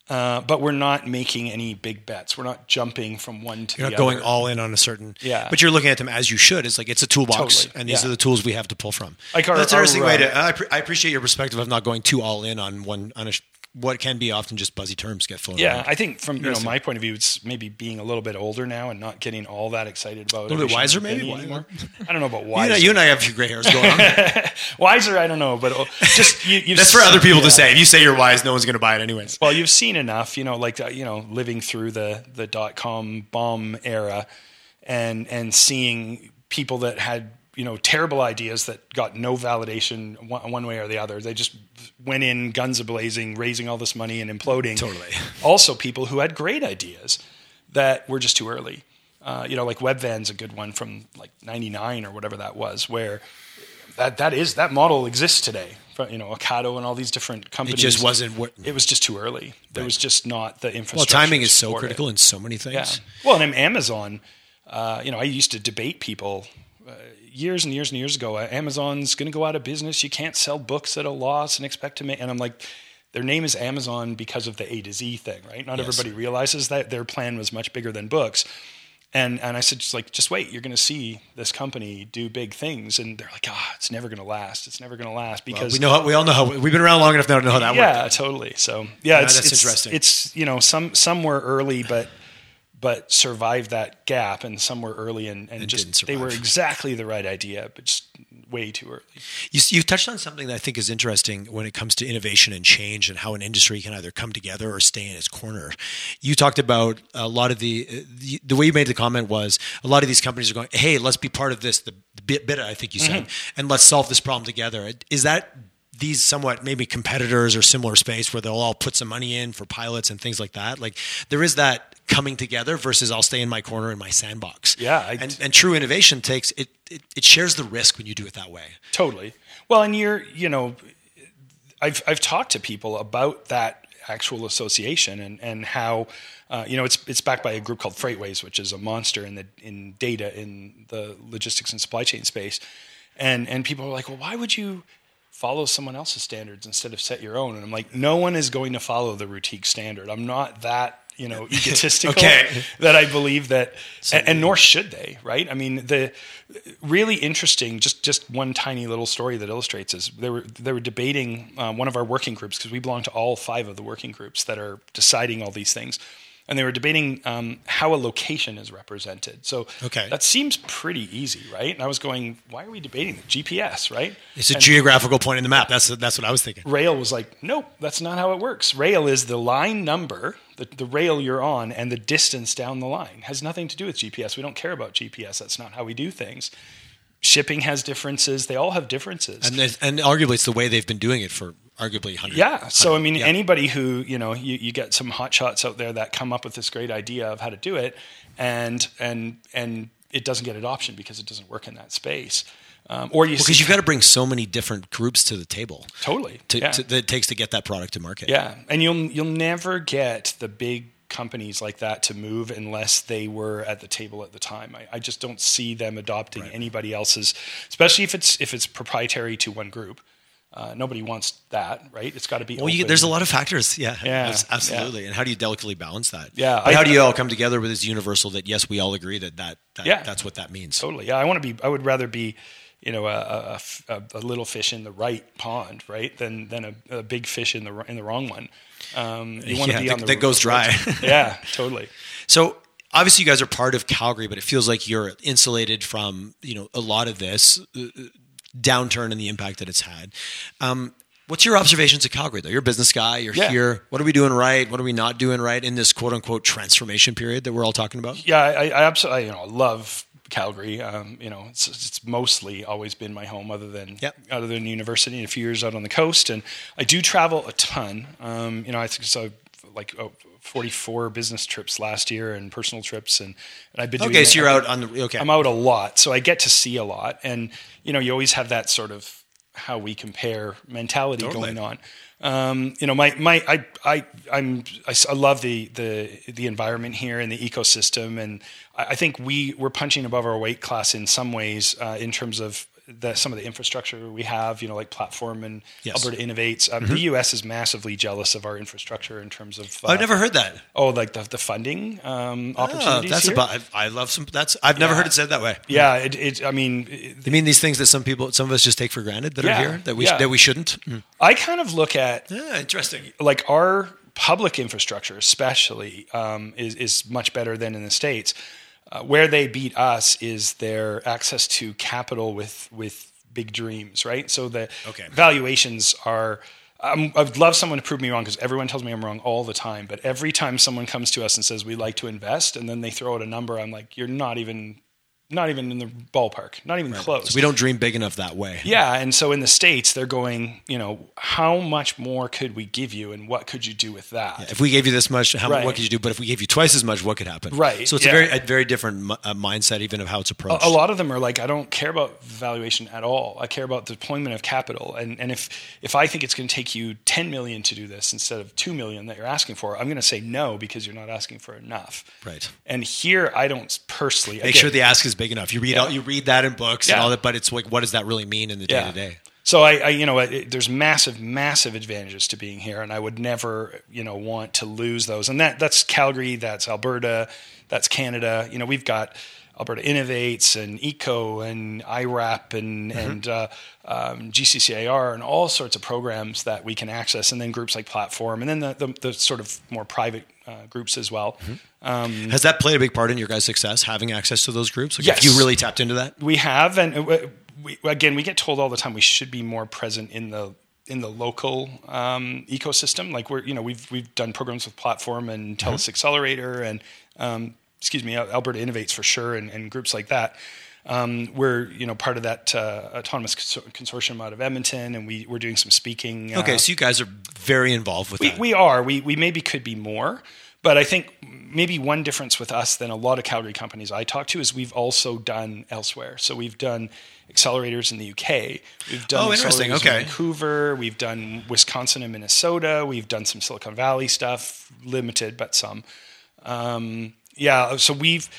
uh, but we're not making any big bets. We're not jumping from one to You're the not going other. all in on a certain. Yeah. But you're looking at them as you should. It's like it's a toolbox, Totally, and these yeah. are the tools we have to pull from. Like our- That's an interesting our, way uh, to. I, pre- I appreciate your perspective of not going too all in on one on a what can be often just buzzy terms get flown Yeah, around. I think from you know my point of view, it's maybe being a little bit older now and not getting all that excited about. A little bit wiser, maybe? any anymore. I don't know about [laughs] You, wiser. and I, you and I have a few gray hairs going on. [laughs] wiser, I don't know, but uh, just you, [laughs] you've That's for other people yeah. to say. If you say you're wise, no one's going to buy it anyways. Well, you've seen enough, you know, like uh, you know, living through the the dot com bomb era, and and seeing people that had you know terrible ideas that got no validation one, one way or the other. They just went in guns a blazing, raising all this money and imploding. Totally. [laughs] Also, people who had great ideas that were just too early. Uh, you know, like Webvan's a good one from like '99 or whatever that was, where that that is that model exists today. You know, Ocado and all these different companies. It just wasn't what. It was just too early. There was just not the infrastructure. Well, timing is so support it. critical in so many things. Yeah. Well, and Amazon, uh, you know, I used to debate people uh, years and years and years ago. Uh, Amazon's going to go out of business. You can't sell books at a loss and expect to make. And I'm like, their name is Amazon because of the A to Z thing, right? Not Yes. everybody realizes that their plan was much bigger than books. And and I said, just like, just wait. You're going to see this company do big things. And they're like, ah, it's never going to last. It's never going to last because we know how, we all know how we've been around long enough now to know how that yeah, works. totally. So yeah, it's, that's it's interesting. It's you know some some were early, but but survived that gap, and some were early and, and, And just they were exactly the right idea, but just way too early. You, you touched on something that I think is interesting when it comes to innovation and change and how an industry can either come together or stay in its corner. You talked about a lot of the, uh, the, the way you made the comment was a lot of these companies are going, hey, let's be part of this, the bit, bit I think you said, mm-hmm. and let's solve this problem together. Is that these somewhat maybe competitors or similar space where they'll all put some money in for pilots and things like that? Like there is that coming together versus I'll stay in my corner in my sandbox. Yeah, I- and, and true innovation takes it, it, it shares the risk when you do it that way. Totally. Well, and you're you know, I've I've talked to people about that actual association and and how. Uh, you know, it's it's backed by a group called FreightWaves, which is a monster in the in data in the logistics and supply chain space, and and people are like, well, why would you follow someone else's standards instead of set your own? And I'm like, no one is going to follow the Routique standard. I'm not that you know [laughs] egotistical Okay. that I believe that, and, and nor should they, right? I mean, the really interesting, just just one tiny little story that illustrates is they were they were debating um, one of our working groups because we belong to all five of the working groups that are deciding all these things, and they were debating um, how a location is represented. So Okay. that seems pretty easy, right? And I was going, why are we debating the GPS, right? It's a And geographical point in the map. That's that's what I was thinking. Rail was like, nope, that's not how it works. Rail is the line number, the, the rail you're on, and the distance down the line. has nothing to do with GPS. We don't care about GPS. That's not how we do things. Shipping has differences. They all have differences. And and arguably it's the way they've been doing it for arguably hundreds. Yeah. So I mean, yeah. anybody who you know, you, you get some hot shots out there that come up with this great idea of how to do it, and and and it doesn't get adoption because it doesn't work in that space. Um, or you because see you've got to bring so many different groups to the table totally to, yeah. to, that it takes to get that product to market. Yeah, and you'll you'll never get the big companies like that to move unless they were at the table at the time. I, I just don't see them adopting anybody else's, especially if it's if it's proprietary to one group. Uh, nobody wants that, right? It's got to be. Well, you, there's a lot of factors. Yeah, Yeah, abs- absolutely. And how do you delicately balance that? Yeah, I- how do you all come together with this universal that yes, we all agree that that, that Yeah. that's what that means. Totally. Yeah, I want to be. I would rather be, you know, a, a, a, little fish in the right pond, right, than than a, a big fish in the in the wrong one. Um, you want Yeah, to be that- on the that goes dry. [laughs] yeah, totally. So obviously, you guys are part of Calgary, but it feels like you're insulated from you know a lot of this uh, uh, downturn and the impact that it's had. Um, what's your observations of Calgary? Though you're a business guy, you're Yeah. here. What are we doing right? What are we not doing right in this quote unquote transformation period that we're all talking about? Yeah, I, I absolutely, you know, love Calgary. Um, you know, it's, it's mostly always been my home, other than Yep. other than university and a few years out on the coast. And I do travel a ton. Um, you know, I think so. Like oh, 44 business trips last year and personal trips, and, and I've been doing Okay, so it- you're out on the okay. I'm out a lot, so I get to see a lot, and you know, you always have that sort of how we compare mentality Totally. going on. Um, you know, my my I I I'm I, I love the the the environment here and the ecosystem, and I, I think we we're punching above our weight class in some ways uh, in terms of the, some of the infrastructure we have. You know, like platform and Yes. Alberta innovates. Um, The U.S. is massively jealous of our infrastructure in terms of. Uh, I've never heard that. Oh, like the the funding um, Oh, opportunities. that's here? about. I, love some. That's. I've never Yeah. heard it said that way. Yeah, it, it. I mean, it- You mean these things that some people, some of us just take for granted that are here that we yeah. that we shouldn't? Mm. I kind of look at Yeah, interesting. like our public infrastructure, especially, um, is is much better than in the states. Uh, where they beat us is their access to capital with with big dreams, right? So the Okay. valuations are. Um, I'd love someone to prove me wrong because everyone tells me I'm wrong all the time. But every time someone comes to us and says we like to invest, and then they throw out a number, I'm like, you're not even, not even in the ballpark, not even close. So we don't dream big enough that way. Yeah, and so in the states, they're going, you know, how much more could we give you, and what could you do with that? If we gave you this much, how Right. what could you do? But if we gave you twice as much, what could happen? Right, So it's yeah. a very a very different uh, mindset, even of how it's approached. a lot of them are like, I don't care about valuation at all. I care about deployment of capital, and and if if I think it's going to take you ten million to do this instead of two million that you're asking for, I'm going to say no because you're not asking for enough. Right. And here, I don't personally Make sure the ask is big enough. You read all, you read that in books and all that, but it's like, what does that really mean in the day to day? So I, I, you know, it, there's massive, massive advantages to being here, and I would never, you know, want to lose those. And that that's Calgary, that's Alberta, that's Canada. You know, we've got Alberta Innovates and Eco and IRAP and and uh, um, GCCAR and all sorts of programs that we can access, and then groups like Platform, and then the the, the sort of more private uh, groups as well. Um, Has that played a big part in your guys' success, having access to those groups? Like Yes. If you really tapped into that? we have, and uh, we, again, we get told all the time we should be more present in the in the local um, ecosystem. Like we're, you know, we've we've done programs with Platform and TELUS Accelerator and um, excuse me, Alberta Innovates for sure, and, and groups like that. Um, we're you know part of that uh, autonomous consor- consortium out of Edmonton, and we we're doing some speaking. uh, Okay, so you guys are very involved with we, that. we are. We, we maybe could be more. But I think maybe one difference with us than a lot of Calgary companies I talk to is we've also done elsewhere. So we've done accelerators in the UK. We've done Oh, interesting. accelerators in Okay. Vancouver. We've done Wisconsin and Minnesota. We've done some Silicon Valley stuff, limited but some. Um, yeah. So we've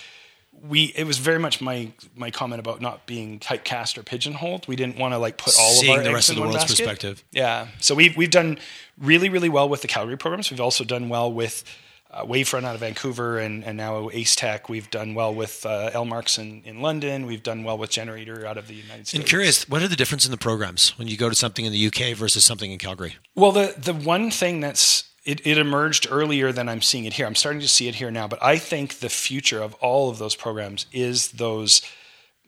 we it was very much my my comment about not being typecast or pigeonholed. We didn't want to like put all Seeing of our the rest of the world's basket. perspective. Yeah. So we've we've done really really well with the Calgary programs. We've also done well with uh, Wavefront out of Vancouver and, and now Ace Tech. We've done well with uh, L Marks in, in London. We've done well with gener8tor out of the United States. And curious, what are the difference in the programs when you go to something in the UK versus something in Calgary? Well, the the one thing that's it, it emerged earlier than I'm seeing it here. I'm starting to see it here now, but I think the future of all of those programs is those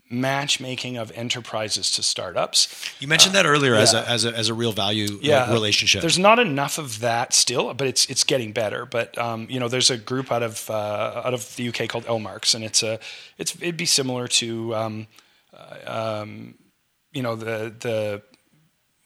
matchmaking of enterprises to startups. You mentioned that earlier as, a, as, a, as a real value like, Yeah, relationship. There's not enough of that still, but it's it's getting better. But um, you know, there's a group out of uh, out of the UK called L Marks, and it's a it's it'd be similar to um, uh, um, you know the the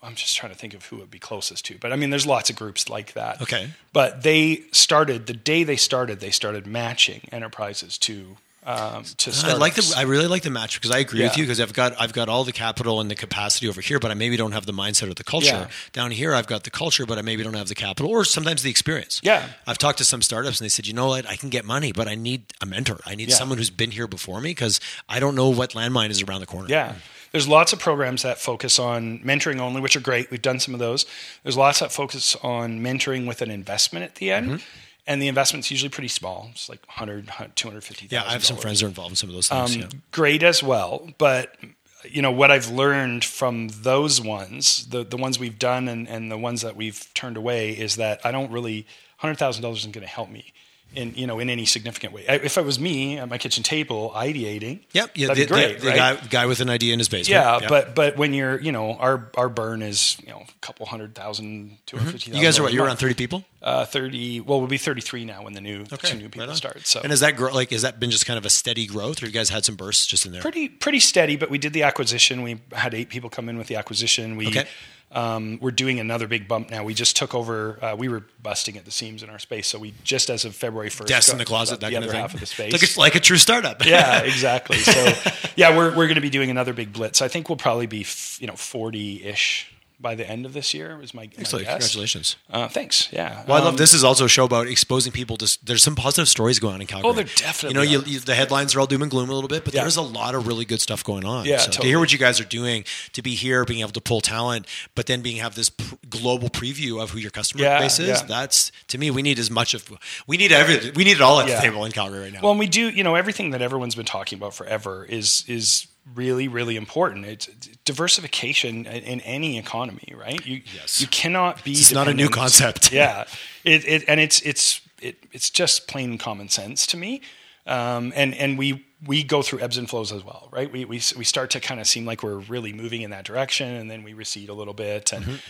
I'm just trying to think of who would be closest to, but I mean, there's lots of groups like that. Okay. But they started the day they started, they started matching enterprises to um, to I like the. I really like the match because I agree with you because I've got I've got all the capital and the capacity over here, but I maybe don't have the mindset or the culture. Yeah. Down here, I've got the culture, but I maybe don't have the capital or sometimes the experience. Yeah. I've talked to some startups and they said, you know what, I can get money, but I need a mentor. I need Yeah. someone who's been here before me because I don't know what landmine is around the corner. Yeah. There's lots of programs that focus on mentoring only, which are great. We've done some of those. There's lots that focus on mentoring with an investment at the end. Mm-hmm. And the investment's usually pretty small. It's like 100, 250,000. Yeah, I have some friends who are involved in some of those things. Um, yeah. Great as well. But, you know, what I've learned from those ones, the, the ones we've done and, and the ones that we've turned away, is that I don't really, $100,000 isn't going to help me. In you know in any significant way. If it was me at my kitchen table ideating, Yep. Yeah. that'd The, be great, the, the right? guy, guy with an idea in his basement. Yeah, but but when you're, you know, our our burn is, you know, a couple hundred thousand, two hundred fifty thousand. Mm-hmm. you guys are what? You're around thirty people. Uh, thirty. Well, we'll be thirty three now when the new two new people on. start. So and has that grow? Like, has that been just kind of a steady growth, or you guys had some bursts just in there? pretty pretty steady. But we did the acquisition. We had eight people come in with the acquisition. We Okay. Um, we're doing another big bump now. We just took over. Uh, we were busting at the seams in our space, so we just as of February first, Desk in the closet, that the kind other of thing. half of the space. Like it's like a true startup. yeah, [laughs] exactly. So, yeah, we're we're going to be doing another big blitz. I think we'll probably be f- you know forty ish by the end of this year. Was my, my guess. Congratulations. Uh, thanks. Yeah. Well, I love Um, this is also a show about exposing people to. There's some positive stories going on in Calgary. Oh, there definitely You know, you, you, the headlines are all doom and gloom a little bit, but Yeah. there's a lot of really good stuff going on. Yeah, so to hear what you guys are doing, to be here, being able to pull talent, but then being have this pr- global preview of who your customer Yeah, base is. yeah. That's to me, we need as much of we need everything. We need it all at the table in Calgary right now. Well, and we do. You know, everything that everyone's been talking about forever is is really really important. It's diversification in, any economy, right? You Yes. you cannot be. It's not a new concept. yeah, it, it and it's it's it, it's just plain common sense to me. Um, and and we we go through ebbs and flows as well, right? We we we start to kind of seem like we're really moving in that direction, and then we recede a little bit, and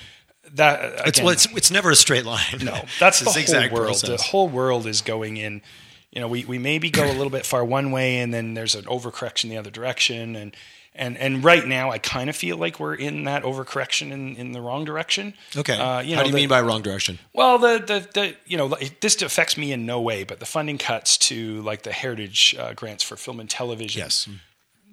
that Mm-hmm. it's, again, well, it's it's never a straight line. no, that's [laughs] the whole world. The whole world is going in. You know, we, we maybe go a little bit far one way, and then there's an overcorrection the other direction, and and and right now, I kind of feel like we're in that overcorrection in, in the wrong direction. Okay. Uh, you How know, do you the- mean by wrong direction? well, the, the, the you know this affects me in no way, but the funding cuts to like the heritage uh, grants for film and television. Yes.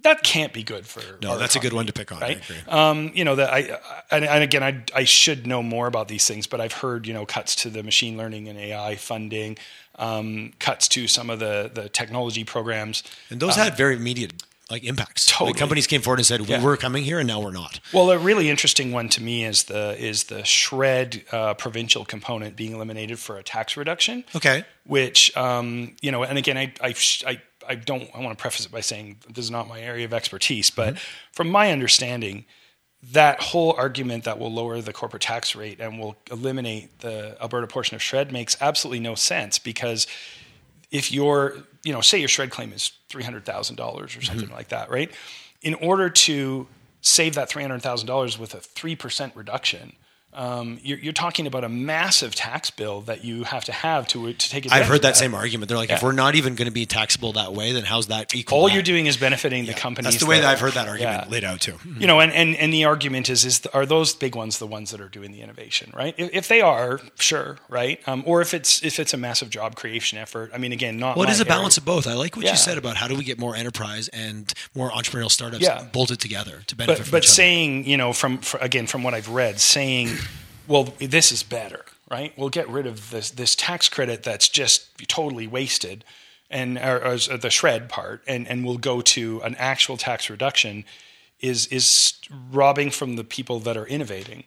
that can't be good for. No, that's a good one to pick on. I Right? Um, you know that I and, and again I I should know more about these things, but I've heard you know cuts to the machine learning and AI funding, um, cuts to some of the the technology programs. And those had very immediate like impacts. Like, Um, Totally. companies came forward and said, Yeah. "We were coming here, and now we're not." Well, a really interesting one to me is the is the SR&ED uh, provincial component being eliminated for a tax reduction. Okay. Which um, you know, and again, I I I, I don't I want to preface it by saying this is not my area of expertise, but from my understanding, that whole argument that will lower the corporate tax rate and will eliminate the Alberta portion of SR&ED makes absolutely no sense because if your you know say your SR&ED claim is three hundred thousand dollars or something mm-hmm. like that, right? In order to save that three hundred thousand dollars with a three percent reduction, um, you're, you're talking about a massive tax bill that you have to have to to take. I've advantage heard of that same argument. They're like, if we're not even going to be taxable that way, then how's that equal? All that? you're doing is benefiting the companies. That's the way that I've heard that argument Yeah. laid out too. You know, and, and, and the argument is is are those big ones the ones that are doing the innovation, right? If, if they are, sure, right? Um, or if it's if it's a massive job creation effort. I mean, again, not Well, my is a balance area. of both. I like what Yeah. you said about how do we get more enterprise and more entrepreneurial startups Yeah. bolted together to benefit but from but saying you know from fr again from what I've read saying well this is better right we'll get rid of this this tax credit that's just totally wasted and or, or uh, the SR&ED part and and we'll go to an actual tax reduction is is robbing from the people that are innovating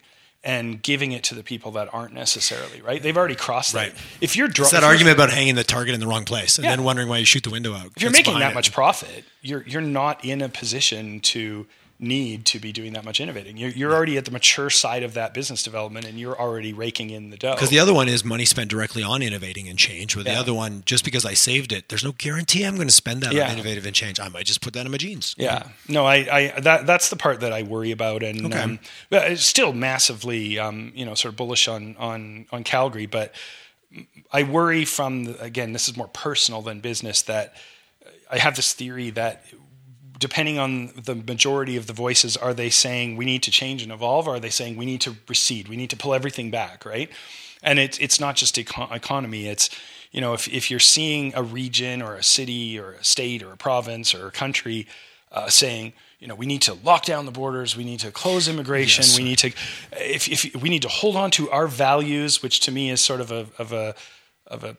and giving it to the people that aren't necessarily right they've already crossed that Right. if you're dro- It's that argument about hanging the target in the wrong place and Yeah. then wondering why you shoot the window out. if you're making that it. much profit, you're you're not in a position to need to be doing that much innovating. You're, you're already at the mature side of that business development, and you're already raking in the dough. Because the other one is money spent directly on innovating and change. The Yeah. other one, just because I saved it, there's no guarantee I'm going to spend that Yeah. on innovative and change. I might just put that in my jeans. Yeah, no, I, I that that's the part that I worry about, and Okay. um, still massively, um, you know, sort of bullish on on on Calgary. But I worry from the, again, this is more personal than business. That I have this theory that depending on the majority of the voices, are they saying we need to change and evolve? Or are they saying we need to recede? We need to pull everything back, right? And it's it's not just eco- economy. It's you know if if you're seeing a region or a city or a state or a province or a country uh, saying you know we need to lock down the borders, we need to close immigration, Yes. we need to if if we need to hold on to our values, which to me is sort of a of a of a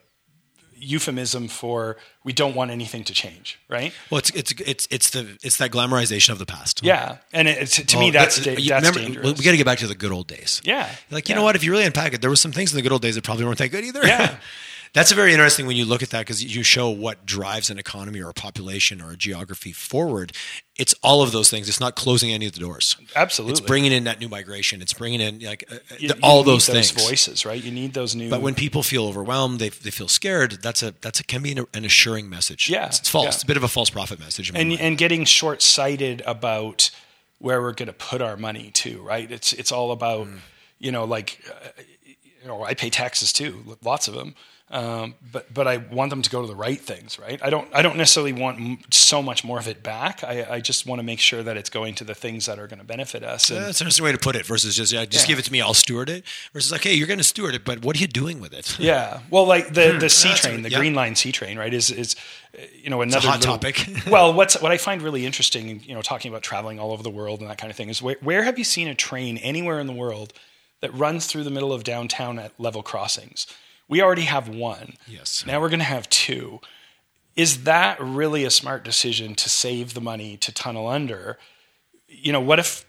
euphemism for we don't want anything to change, right? Well, it's it's it's it's the it's that glamorization of the past. Yeah, and it, to, Well, me that's that- da- that's remember- dangerous. We got to get back to the good old days. yeah, Like you yeah. know what? If you really unpack it, there were some things in the good old days that probably weren't that good either. Yeah. [laughs] That's a very interesting when you look at that because you show what drives an economy or a population or a geography forward. It's all of those things. It's not closing any of the doors. Absolutely. It's bringing in that new migration. It's bringing in like uh, uh, You- all you those need things. voices, right? You need those new. But when people feel overwhelmed, they, they feel scared. That's a that's a can be an, an assuring message. Yeah, it's, it's false. yeah. It's a bit of a false prophet message. and mind. and getting short sighted about where we're going to put our money too, right? It's it's all about Mm. you know like uh, you know I pay taxes too, lots of them. Um, but but I want them to go to the right things, right? I don't I don't necessarily want m- so much more of it back. I, I just want to make sure that it's going to the things that are going to benefit us. And, That's an interesting way to put it. Versus just yeah, just Yeah. give it to me, I'll steward it. Versus like, hey, you're going to steward it, but what are you doing with it? Yeah. Well, like the the CTrain, the yeah. Green Line CTrain, right? Is is you know another hot little- topic. [laughs] [laughs] well, what's what I find really interesting, you know, talking about traveling all over the world and that kind of thing, is where, where have you seen a train anywhere in the world that runs through the middle of downtown at level crossings? We already have one. Yes. Now we're going to have two. Is that really a smart decision to save the money to tunnel under? You know, what if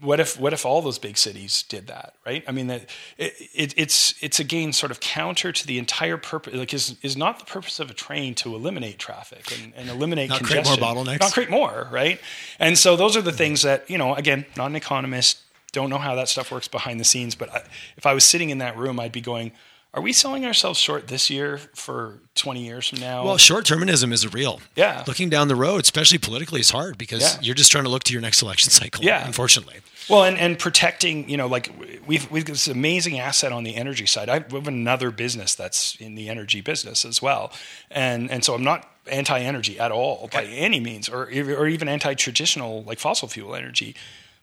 what if what if all those big cities did that right i mean that it, it, it's it's again sort of counter to the entire purpose like is is not the purpose of a train to eliminate traffic and, and eliminate Not create more bottlenecks? not create more right and so those are the things that you know again not an economist don't know how that stuff works behind the scenes but I, if i was sitting in that room i'd be going are we selling ourselves short this year for 20 years from now Well, short termism is real. Yeah. Looking down the road, especially politically, is hard because Yeah. you're just trying to look to your next election cycle. Yeah. Unfortunately. Well, and, and protecting, you know, like we've we've got this amazing asset on the energy side. I have another business that's in the energy business as well, and and so I'm not anti-energy at all by any means, or or even anti-traditional like fossil fuel energy.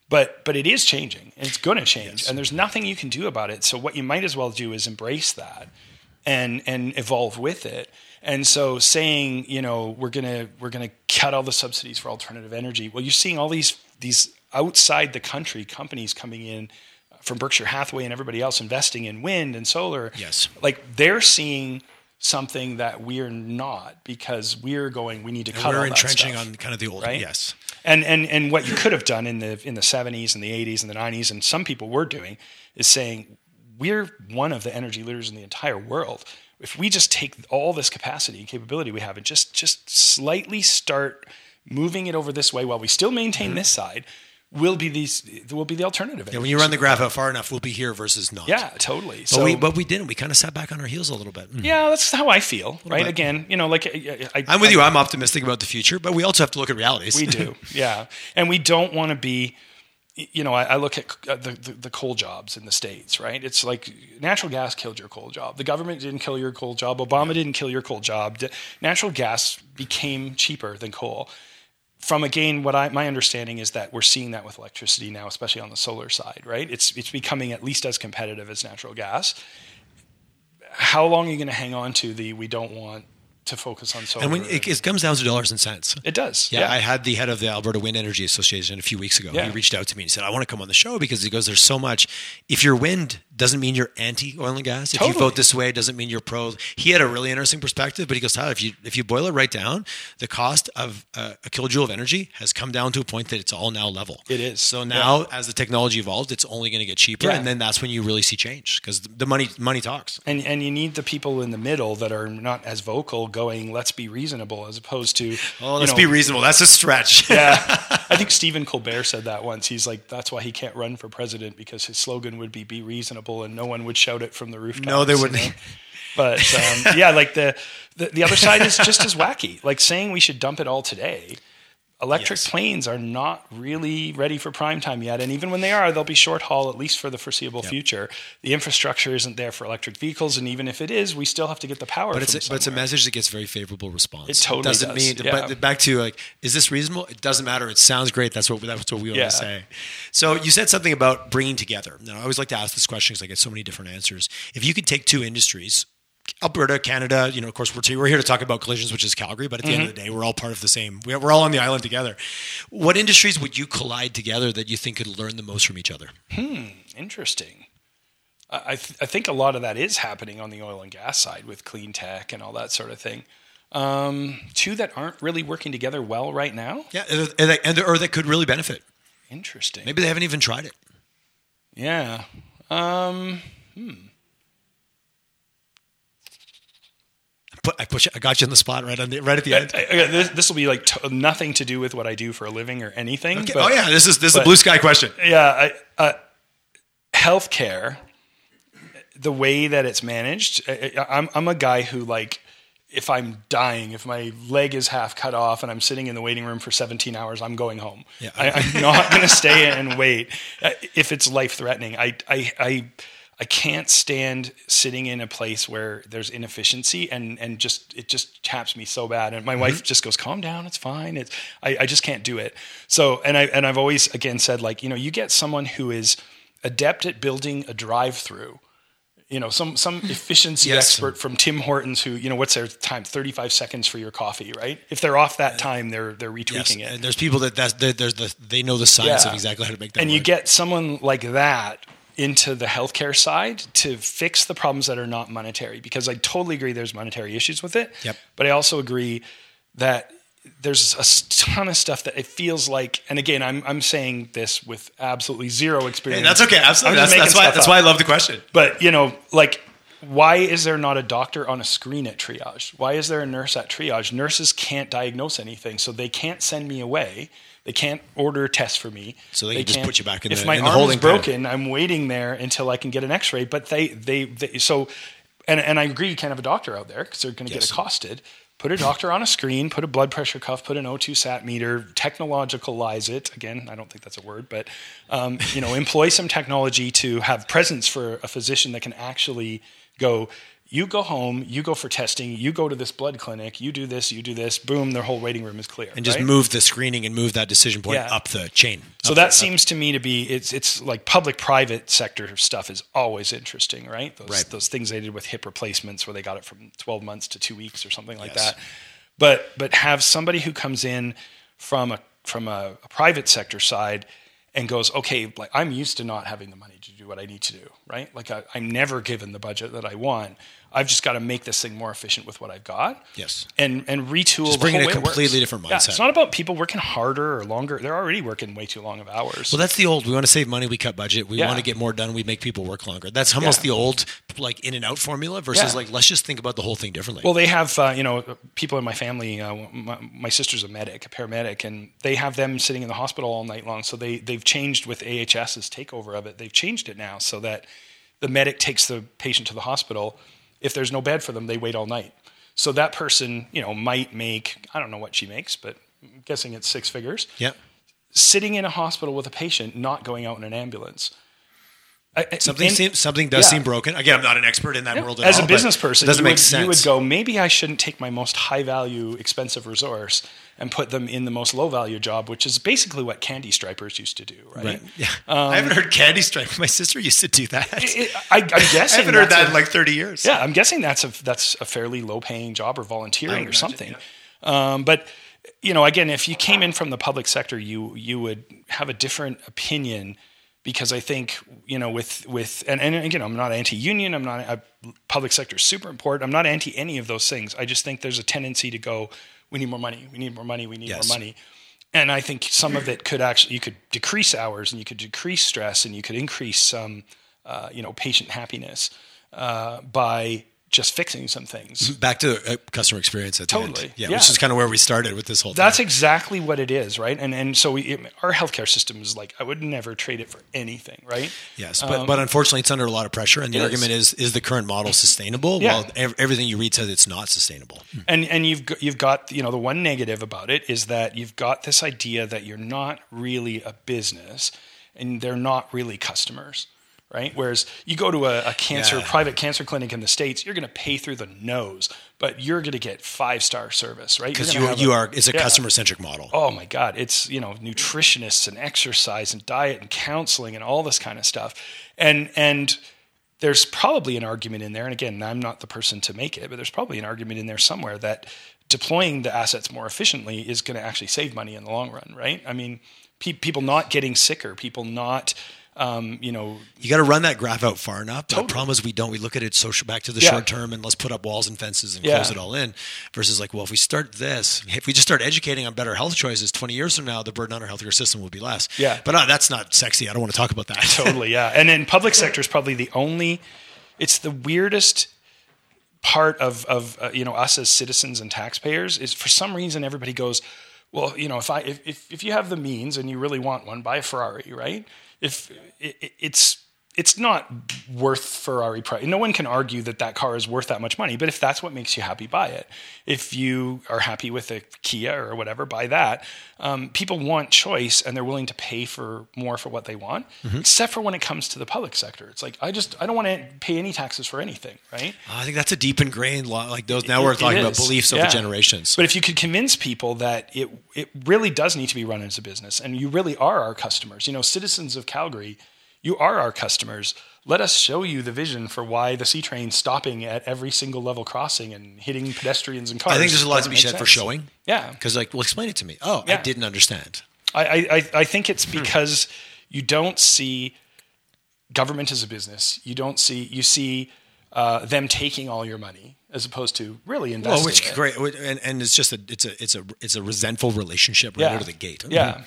But but it is changing, and it's going to change, and there's nothing you can do about it. So what you might as well do is embrace that, and and evolve with it. And so saying, you know, we're gonna we're gonna cut all the subsidies for alternative energy. Well, you're seeing all these these outside the country companies coming in from Berkshire Hathaway and everybody else investing in wind and solar. Yes. like they're seeing something that we're not because we're going. We need to cut. we're entrenching stuff on kind of the old. right? Yes. And and and what you could have done in the in the 70s and the 80s and the 90s and some people were doing is saying we're one of the energy leaders in the entire world. If we just take all this capacity and capability we have and just just slightly start moving it over this way while we still maintain mm-hmm. this side, will be these will be the alternative. Yeah, when you run the graph out far enough, we'll be here versus not. yeah, totally. But So we but we didn't. We kind of sat back on our heels a little bit. Mm. yeah, that's how I feel. Right? bit. Again, you know, like I, I'm with I- you. I'm optimistic about the future, but we also have to look at realities. We do, [laughs] yeah. And we don't want to be, you know, I, I look at uh, the, the, the coal jobs in the States, right? It's like natural gas killed your coal job. The government didn't kill your coal job. Obama didn't kill your coal job. Natural gas became cheaper than coal. From again, what I, my understanding is that we're seeing that with electricity now, especially on the solar side, right? It's, it's becoming at least as competitive as natural gas. How long are you going to hang on to the we don't want to focus on solar? And when it, it comes down to dollars and cents. It does. Yeah, I had the head of the Alberta Wind Energy Association a few weeks ago. Yeah. He reached out to me and he said, I want to come on the show because he goes, There's so much. If your wind doesn't mean you're anti oil and gas. If Totally. you vote this way, it doesn't mean you're pro. He had a really interesting perspective, but he goes, Tyler, if you if you boil it right down, the cost of uh, a kilojoule of energy has come down to a point that it's all now level. It is. So now, as the technology evolves, it's only going to get cheaper, Yeah. and then that's when you really see change because the money money talks. And and you need the people in the middle that are not as vocal, going, "Let's be reasonable," as opposed to, Oh, let's know, be reasonable. That's a stretch. [laughs] yeah, [laughs] I think Stephen Colbert said that once. He's like, "That's why he can't run for president because his slogan would be "Be reasonable," and no one would shout it from the rooftop. No, they wouldn't. know? [laughs] But um, yeah, like the, the the other side is just as wacky. Like saying we should dump it all today. Electric Yes. planes are not really ready for prime time yet, and even when they are, they'll be short haul at least for the foreseeable future. The infrastructure isn't there for electric vehicles, and even if it is, we still have to get the power. But it's a, but it's a message that gets very favorable response. It totally doesn't does, mean. yeah. But back to like, is this reasonable? It doesn't matter. It sounds great. That's what that's what we want Yeah. to say. So you said something about bringing together. Now I always like to ask this question because I get so many different answers. If you could take two industries. Alberta, Canada, you know, of course, we're, we're here to talk about collisions, which is Calgary, but at the end of the day, we're all part of the same. We're all on the island together. What industries would you collide together that you think could learn the most from each other? Hmm, interesting. I, I, th- I think a lot of that is happening on the oil and gas side with clean tech and all that sort of thing. Um, two that aren't really working together well right now. Yeah, and, and, or that could really benefit. Interesting. Maybe they haven't even tried it. Yeah. Um, Put, I push. I got you on the spot right on the right at the end. I- I- this, this will be like t- nothing to do with what I do for a living or anything. Okay. but- oh yeah, this is this is a blue sky question. Yeah, I, uh, healthcare, the way that it's managed, I, I'm I'm a guy who like if I'm dying, if my leg is half cut off and I'm sitting in the waiting room for 17 hours, I'm going home. Yeah. I, I'm not going to stay and wait uh, if it's life threatening. I I I. I can't stand sitting in a place where there's inefficiency and, and just it just chaps me so bad. And my mm-hmm. wife just goes, "Calm down, it's fine." It's I, I just can't do it. So and I and I've always again said like you know you get someone who is adept at building a drive-through. You know, some some [laughs] efficiency Yes. expert from Tim Hortons who you know what's their time? Thirty five seconds for your coffee, right? If they're off that time, they're they're retweaking Yes, it. and there's people that that's there's the they know the science Yeah. of exactly how to make that. and you get someone like that into the healthcare side to fix the problems that are not monetary because I totally agree there's monetary issues with it. Yep. But I also agree that there's a ton of stuff that it feels like and again I'm I'm saying this with absolutely zero experience. Hey, that's okay. Absolutely. That's, that's why that's up. why I love the question. But you know, like, why is there not a doctor on a screen at triage? Why is there a nurse at triage? Nurses can't diagnose anything, so they can't send me away. They can't order tests for me. So they can just put you back in if the- my in the arm is broken, I'm waiting there until I can get an X-ray. But they, they, they so, and and I agree, you can't have a doctor out there because they're going to Yes. get accosted. Put a doctor on a screen, put a blood pressure cuff, put an O2 sat meter, technologicalize it. Again, I don't think that's a word, but um, you know, employ some technology to have presence for a physician that can actually go. You go home, you go for testing, you go to this blood clinic, you do this, you do this, boom, their whole waiting room is clear. And just right? move the screening and move that decision point Yeah. up the chain. So that the- seems to me to be it's it's like public private sector stuff is always interesting, right? Those Right. those things they did with hip replacements where they got it from 12 months to 2 weeks or something like Yes. that. But but have somebody who comes in from a from a, a private sector side and goes, okay, like I'm used to not having the money to do what I need to do, right? Like I, I'm never given the budget that I want. I've just got to make this thing more efficient with what I've got. Yes. And and retool. Just the bring a completely different Yeah, mindset. it's not about people working harder or longer. They're already working way too long of hours. Well, that's the old. We want to save money. We cut budget. We Yeah. want to get more done. We make people work longer. That's almost Yeah. the old like in and out formula versus Yeah. like let's just think about the whole thing differently. Well, they have uh, you know people in my family. Uh, my, my sister's a medic, a paramedic, and they have them sitting in the hospital all night long. So they they've changed with AHS's takeover of it. They've changed it now so that the medic takes the patient to the hospital. If there's no bed for them, they wait all night. So that person, you know, might make I don't know what she makes, but I'm guessing it's six figures. yeah. Sitting in a hospital with a patient, not going out in an ambulance. I- Something and- seems something does Yeah. seem broken. Again, I'm not an expert in that Yeah. world at As all, a business person, it doesn't you make would, sense. You would go, maybe I shouldn't take my most high value, expensive resource and put them in the most low value job, which is basically what candy stripers used to do, right? Right. Yeah. I haven't heard candy stripe. My sister used to do that. It- I, I'm guessing. [laughs] I haven't heard that a- in like 30 years. yeah, I'm guessing that's a that's a fairly low paying job or volunteering or imagine, something. Um, but you know, again, if you came in from the public sector, you you would have a different opinion because I think you know with with and, and again I'm not anti-union I'm not a public sector is super important. I'm not anti any of those things. I just think there's a tendency to go we need more money. We need more money. We need Yes. more money. And I think some of it could actually you could decrease hours and you could decrease stress and you could increase um, uh, you know patient happiness uh, by just fixing some things Back to uh, customer experience at the end. Totally. Yeah, Yeah. which is kind of where we started with this whole That's thing. exactly what it is, right? And and so we, it, our healthcare system is like I would never trade it for anything, right? Yes, but, but unfortunately, it's under a lot of pressure, and the Um, argument is is the current model sustainable? Yeah. Well, ev- everything you read says it's not sustainable. And and you've got, you've got you know the one negative about it is that you've got this idea that you're not really a business and they're not really customers, right? Whereas you go to a, a cancer Yeah. private cancer clinic in the states, you're going to pay through the nose, but you're going to get five star service, right? Because you you a- are it's a Yeah. customer centric model. oh my god it's you know nutritionists and exercise and diet and counseling and all this kind of stuff and and there's probably an argument in there and again i'm not the person to make it but there's probably an argument in there somewhere that deploying the assets more efficiently is going to actually save money in the long run right i mean pe- people not getting sicker people not um, you know You got to run that graph out far enough. Totally. the problem is we don't. We look at it social back to the Yeah. short term and let's put up walls and fences and Yeah. close it all in. Versus like, well, if we start this, if we just start educating on better health choices, twenty years from now, the burden on our healthcare system will be less. Yeah. but uh, that's not sexy. I don't want to talk about that. [laughs] totally yeah and then public sector is probably the only it's the weirdest part of of uh, you know us as citizens and taxpayers is for some reason everybody goes well you know if i if, if, if you have the means and you really want one buy a ferrari right if it, it- it's it's not worth Ferrari price. No one can argue that that car is worth that much money, but if that's what makes you happy, buy it. If you are happy with a Kia or whatever, buy that. Um, people want choice and they're willing to pay for more for what they want, Mm-hmm. except for when it comes to the public sector. It's like, I just, I don't want to pay any taxes for anything, right? I think that's a deep ingrained law. Like those. Now we're It- it talking about beliefs Yeah. over generations. But if you could convince people that it it really does need to be run as a business, and you really are our customers, you know, citizens of Calgary, you are our customers. Let us show you the vision for why the CTrain stopping at every single level crossing and hitting pedestrians and cars. I think there's a lot to be said for showing. Yeah, Because like, well, explain it to me. Oh, I didn't understand. I, I, I- I think it's because you don't see government as a business. You don't see you see uh, them taking all your money as opposed to really investing. Well, which it. great, and, and it's just a it's a it's a it's a resentful relationship right Yeah. out of the gate. Yeah.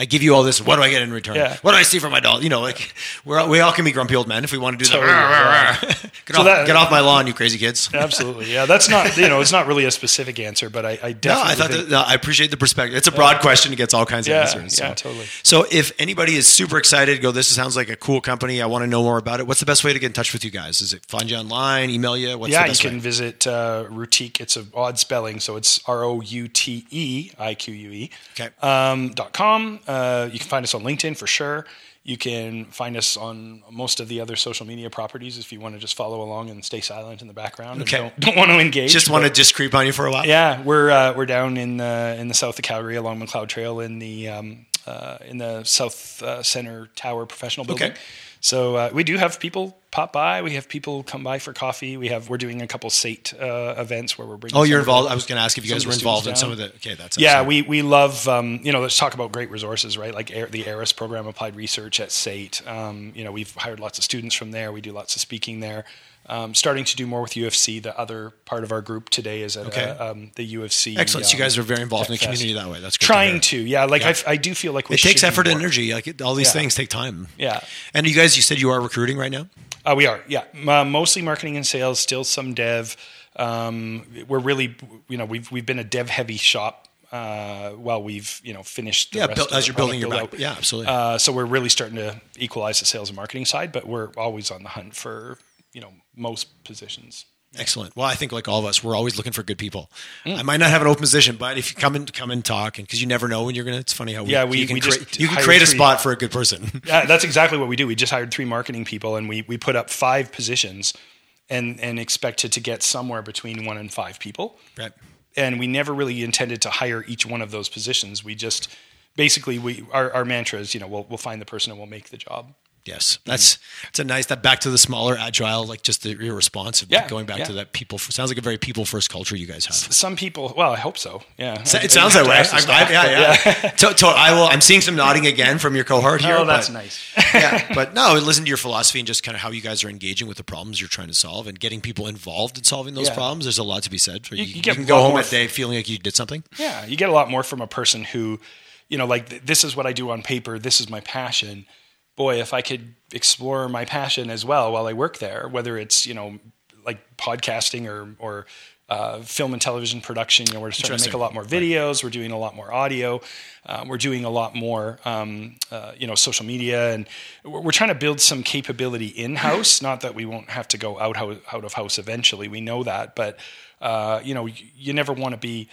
I give you all this. What do I get in return? Yeah. What do I see for my dollar? You know, like we're we all can be grumpy old men if we want to do Totally, that. yeah. [laughs] get, So off, that- get off my lawn, you crazy kids. [laughs] Absolutely, yeah. That's not you know it's not really a specific answer, but I, I definitely No, I thought think- that, no, I appreciate the perspective. It's a broad question; it gets all kinds Yeah, of answers. So. yeah, totally. So, if anybody is super excited, go. This sounds like a cool company. I want to know more about it. What's the best way to get in touch with you guys? Is it find you online, email you? What's yeah, the you best can way? visit uh, Routique. It's an odd spelling, so it's R O U T E I Q U E. Okay. Um, dot com. Uh, you can find us on LinkedIn for sure. You can find us on most of the other social media properties if you want to just follow along and stay silent in the background Okay. don't, don't want to engage. Just want to just creep on you for a while. Yeah, we're uh, we're down in the in the south of Calgary along Macleod Trail in the um, uh, in the South uh, Center Tower Professional Building. Okay. So uh, we do have people pop by. We have people come by for coffee. We have we're doing a couple SAIT uh, events where we're bringing. Oh, you're involved. I was going to ask if you guys were involved in students some of the. Okay, that's Yeah, awesome. we we love um, you know let's talk about great resources, right? Like Air, the ARIS program, applied research at SAIT. Um, you know, we've hired lots of students from there. We do lots of speaking there. Um, starting to do more with U of C. The other part of our group today is at Okay. uh, um, the U of C. Excellent. So you um, guys are very involved in the community that way. That's good. Trying to. to, yeah. Like Yeah. I, I do feel like we It takes effort and energy. Like all these Yeah. things take time. Yeah. And you guys, you said you are recruiting right now. Uh, we are, yeah. Uh, mostly marketing and sales, still some dev. Um, we're really, you know, we've we've been a dev heavy shop uh, while we've you know finished. The Yeah, build- as you're building your back- yeah, absolutely. Uh, so we're really starting to equalize the sales and marketing side, but we're always on the hunt for you know most positions. Excellent. Well, I think like all of us, we're always looking for good people. Mm. I might not have an open position, but if you come and come and talk, and because you never know when you're gonna, it's funny how we, Yeah, we- you can we create, just you can create a three- spot for a good person. [laughs] Yeah, that's exactly what we do. We just hired three marketing people, and we we put up five positions, and and expected to get somewhere between one and five people. right. and we never really intended to hire each one of those positions. We just basically we our, our mantra is you know we'll we'll find the person and we'll make the job. Yes, mm-hmm. that's it's a nice that back to the smaller agile, like just the your response of Yeah, going back yeah. to that people. Sounds like a very people first culture you guys have. Some people, well, I hope so. Yeah, So- I- It sounds that way. I, staff, yeah, yeah. To- to- I will. I'm seeing some nodding again from your cohort oh, here. Oh, that's but nice. yeah, [laughs] but no, listen to your philosophy and just kind of how you guys are engaging with the problems you're trying to solve and getting people involved in solving those Yeah. problems. There's a lot to be said. For you, you you, can go home at day feeling like you did something. Yeah, you get a lot more from a person who, you know, like th- this is what I do on paper. This is my passion. Boy, if I could explore my passion as well while I work there, whether it's you know like podcasting or or uh, film and television production. You know, we're starting to make a lot more videos. We're doing a lot more audio. Uh, we're doing a lot more, um, uh, you know, social media, and we're, we're trying to build some capability in house. [laughs] Not that we won't have to go out out of house eventually. We know that, but uh, you know, you, you never want to be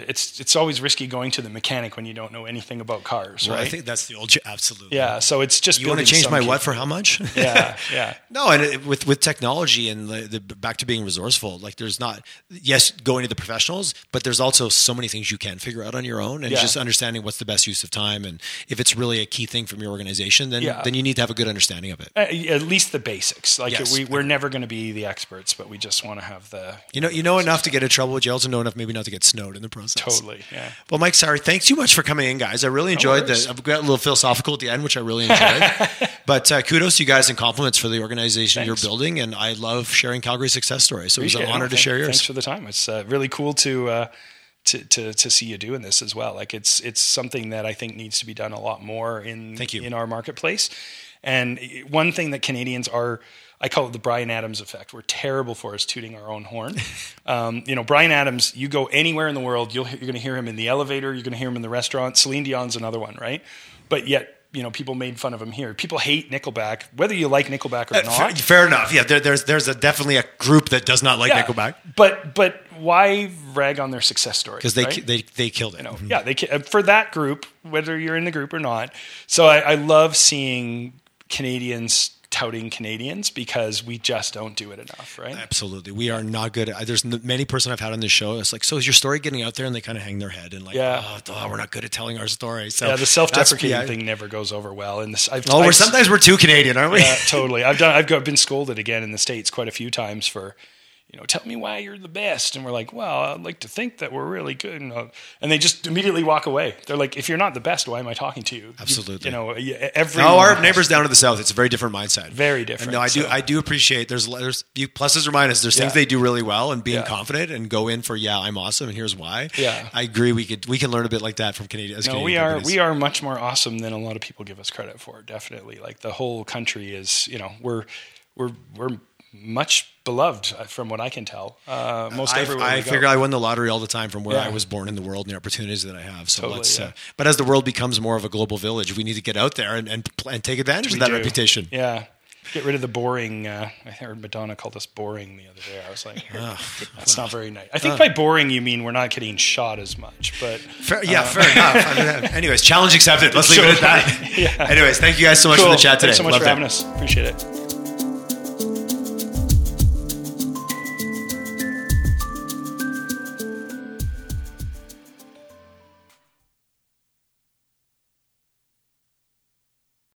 it's it's always risky going to the mechanic when you don't know anything about cars, Well, right? I think that's the old. Absolutely. yeah, so it's just You want to change my cap- what for how much? [laughs] Yeah, yeah. [laughs] No, and it, with with technology and the, the back to being resourceful, like there's not yes going to the professionals, but there's also so many things you can figure out on your own, and Yeah. just understanding what's the best use of time, and if it's really a key thing from your organization, then Yeah. then you need to have a good understanding of it. Uh, at least the basics. Like Yes. we we're never going to be the experts, but we just want to have the You know, you know enough to get in trouble. But you also know enough maybe not to get snowed in the process. Totally. Yeah. Well, Mike, sorry, thanks you much for coming in, guys. I really enjoyed the. I've got a little philosophical at the end, which I really enjoyed. [laughs] but uh, kudos to you guys and compliments for the organization Thanks. you're building, and I love sharing Calgary success stories. So it was an Appreciate it. honor to thank- share yours. Thanks for the time. It's uh, really cool to. Uh, to, to, to see you doing this as well. Like it's it's something that I think needs to be done a lot more in Thank you. in our marketplace. And one thing that Canadians are, I call it the Bryan Adams effect. We're terrible for us tooting our own horn. [laughs] um, you know, Bryan Adams. You go anywhere in the world, you'll, you're going to hear him in the elevator. You're going to hear him in the restaurant. Celine Dion's another one, right? But yet. You know, people made fun of him here. People hate Nickelback, whether you like Nickelback or Uh, not. fair, fair enough. Yeah, there, there's there's a, definitely a group that does not like Yeah. Nickelback But but why rag on their success story? because they, right? they they killed it. you know, yeah, they for that group, whether you're in the group or not. So I, I love seeing Canadians touting Canadians because we just don't do it enough, right? Absolutely, we are not good. At, there's many person I've had on this show. It's like, so is your story getting out there? And they kind of hang their head and like, Yeah. oh, oh, we're not good at telling our story. So Yeah, the self-deprecating yeah. thing never goes over well. And this, I've, Oh, we're sometimes we're too Canadian, aren't we? yeah, totally. I've done. I've got, been scolded again in the states quite a few times for, you know, tell me why you're the best. And we're like, well, I'd like to think that we're really good. And, uh, and they just immediately walk away. They're like, if you're not the best, why am I talking to you? You- Absolutely. You, know, every No, our neighbors down to the south, it's a very different mindset. Very different, And no, I do, I do appreciate. There's, there's you pluses or minuses. There's things Yeah. they do really well, and being Yeah. confident and go in for, yeah, I'm awesome, and here's why. Yeah. I agree. We could, we can learn a bit like that from Canadian. as No, Canadian we are companies. we are much more awesome than a lot of people give us credit for. Definitely, like the whole country is. You know, we're we're we're much beloved uh, from what I can tell. Uh, most I, everywhere I we go. figure I won the lottery all the time from where Yeah. I was born in the world and the opportunities that I have. So Totally, let's. yeah. Uh, but as the world becomes more of a global village, we need to get out there and and, and take advantage We of that do. reputation. Yeah. Get rid of the boring. Uh, I heard Madonna called us boring the other day. I was like, [laughs] that's not very nice. I think by boring you mean we're not getting shot as much, but Fair, yeah, fair enough. I mean, anyways, challenge accepted. Let's leave it at that. [laughs] Yeah. Anyways, thank you guys so much cool. for the chat today. Thanks so much Loved for it. having us. Appreciate it.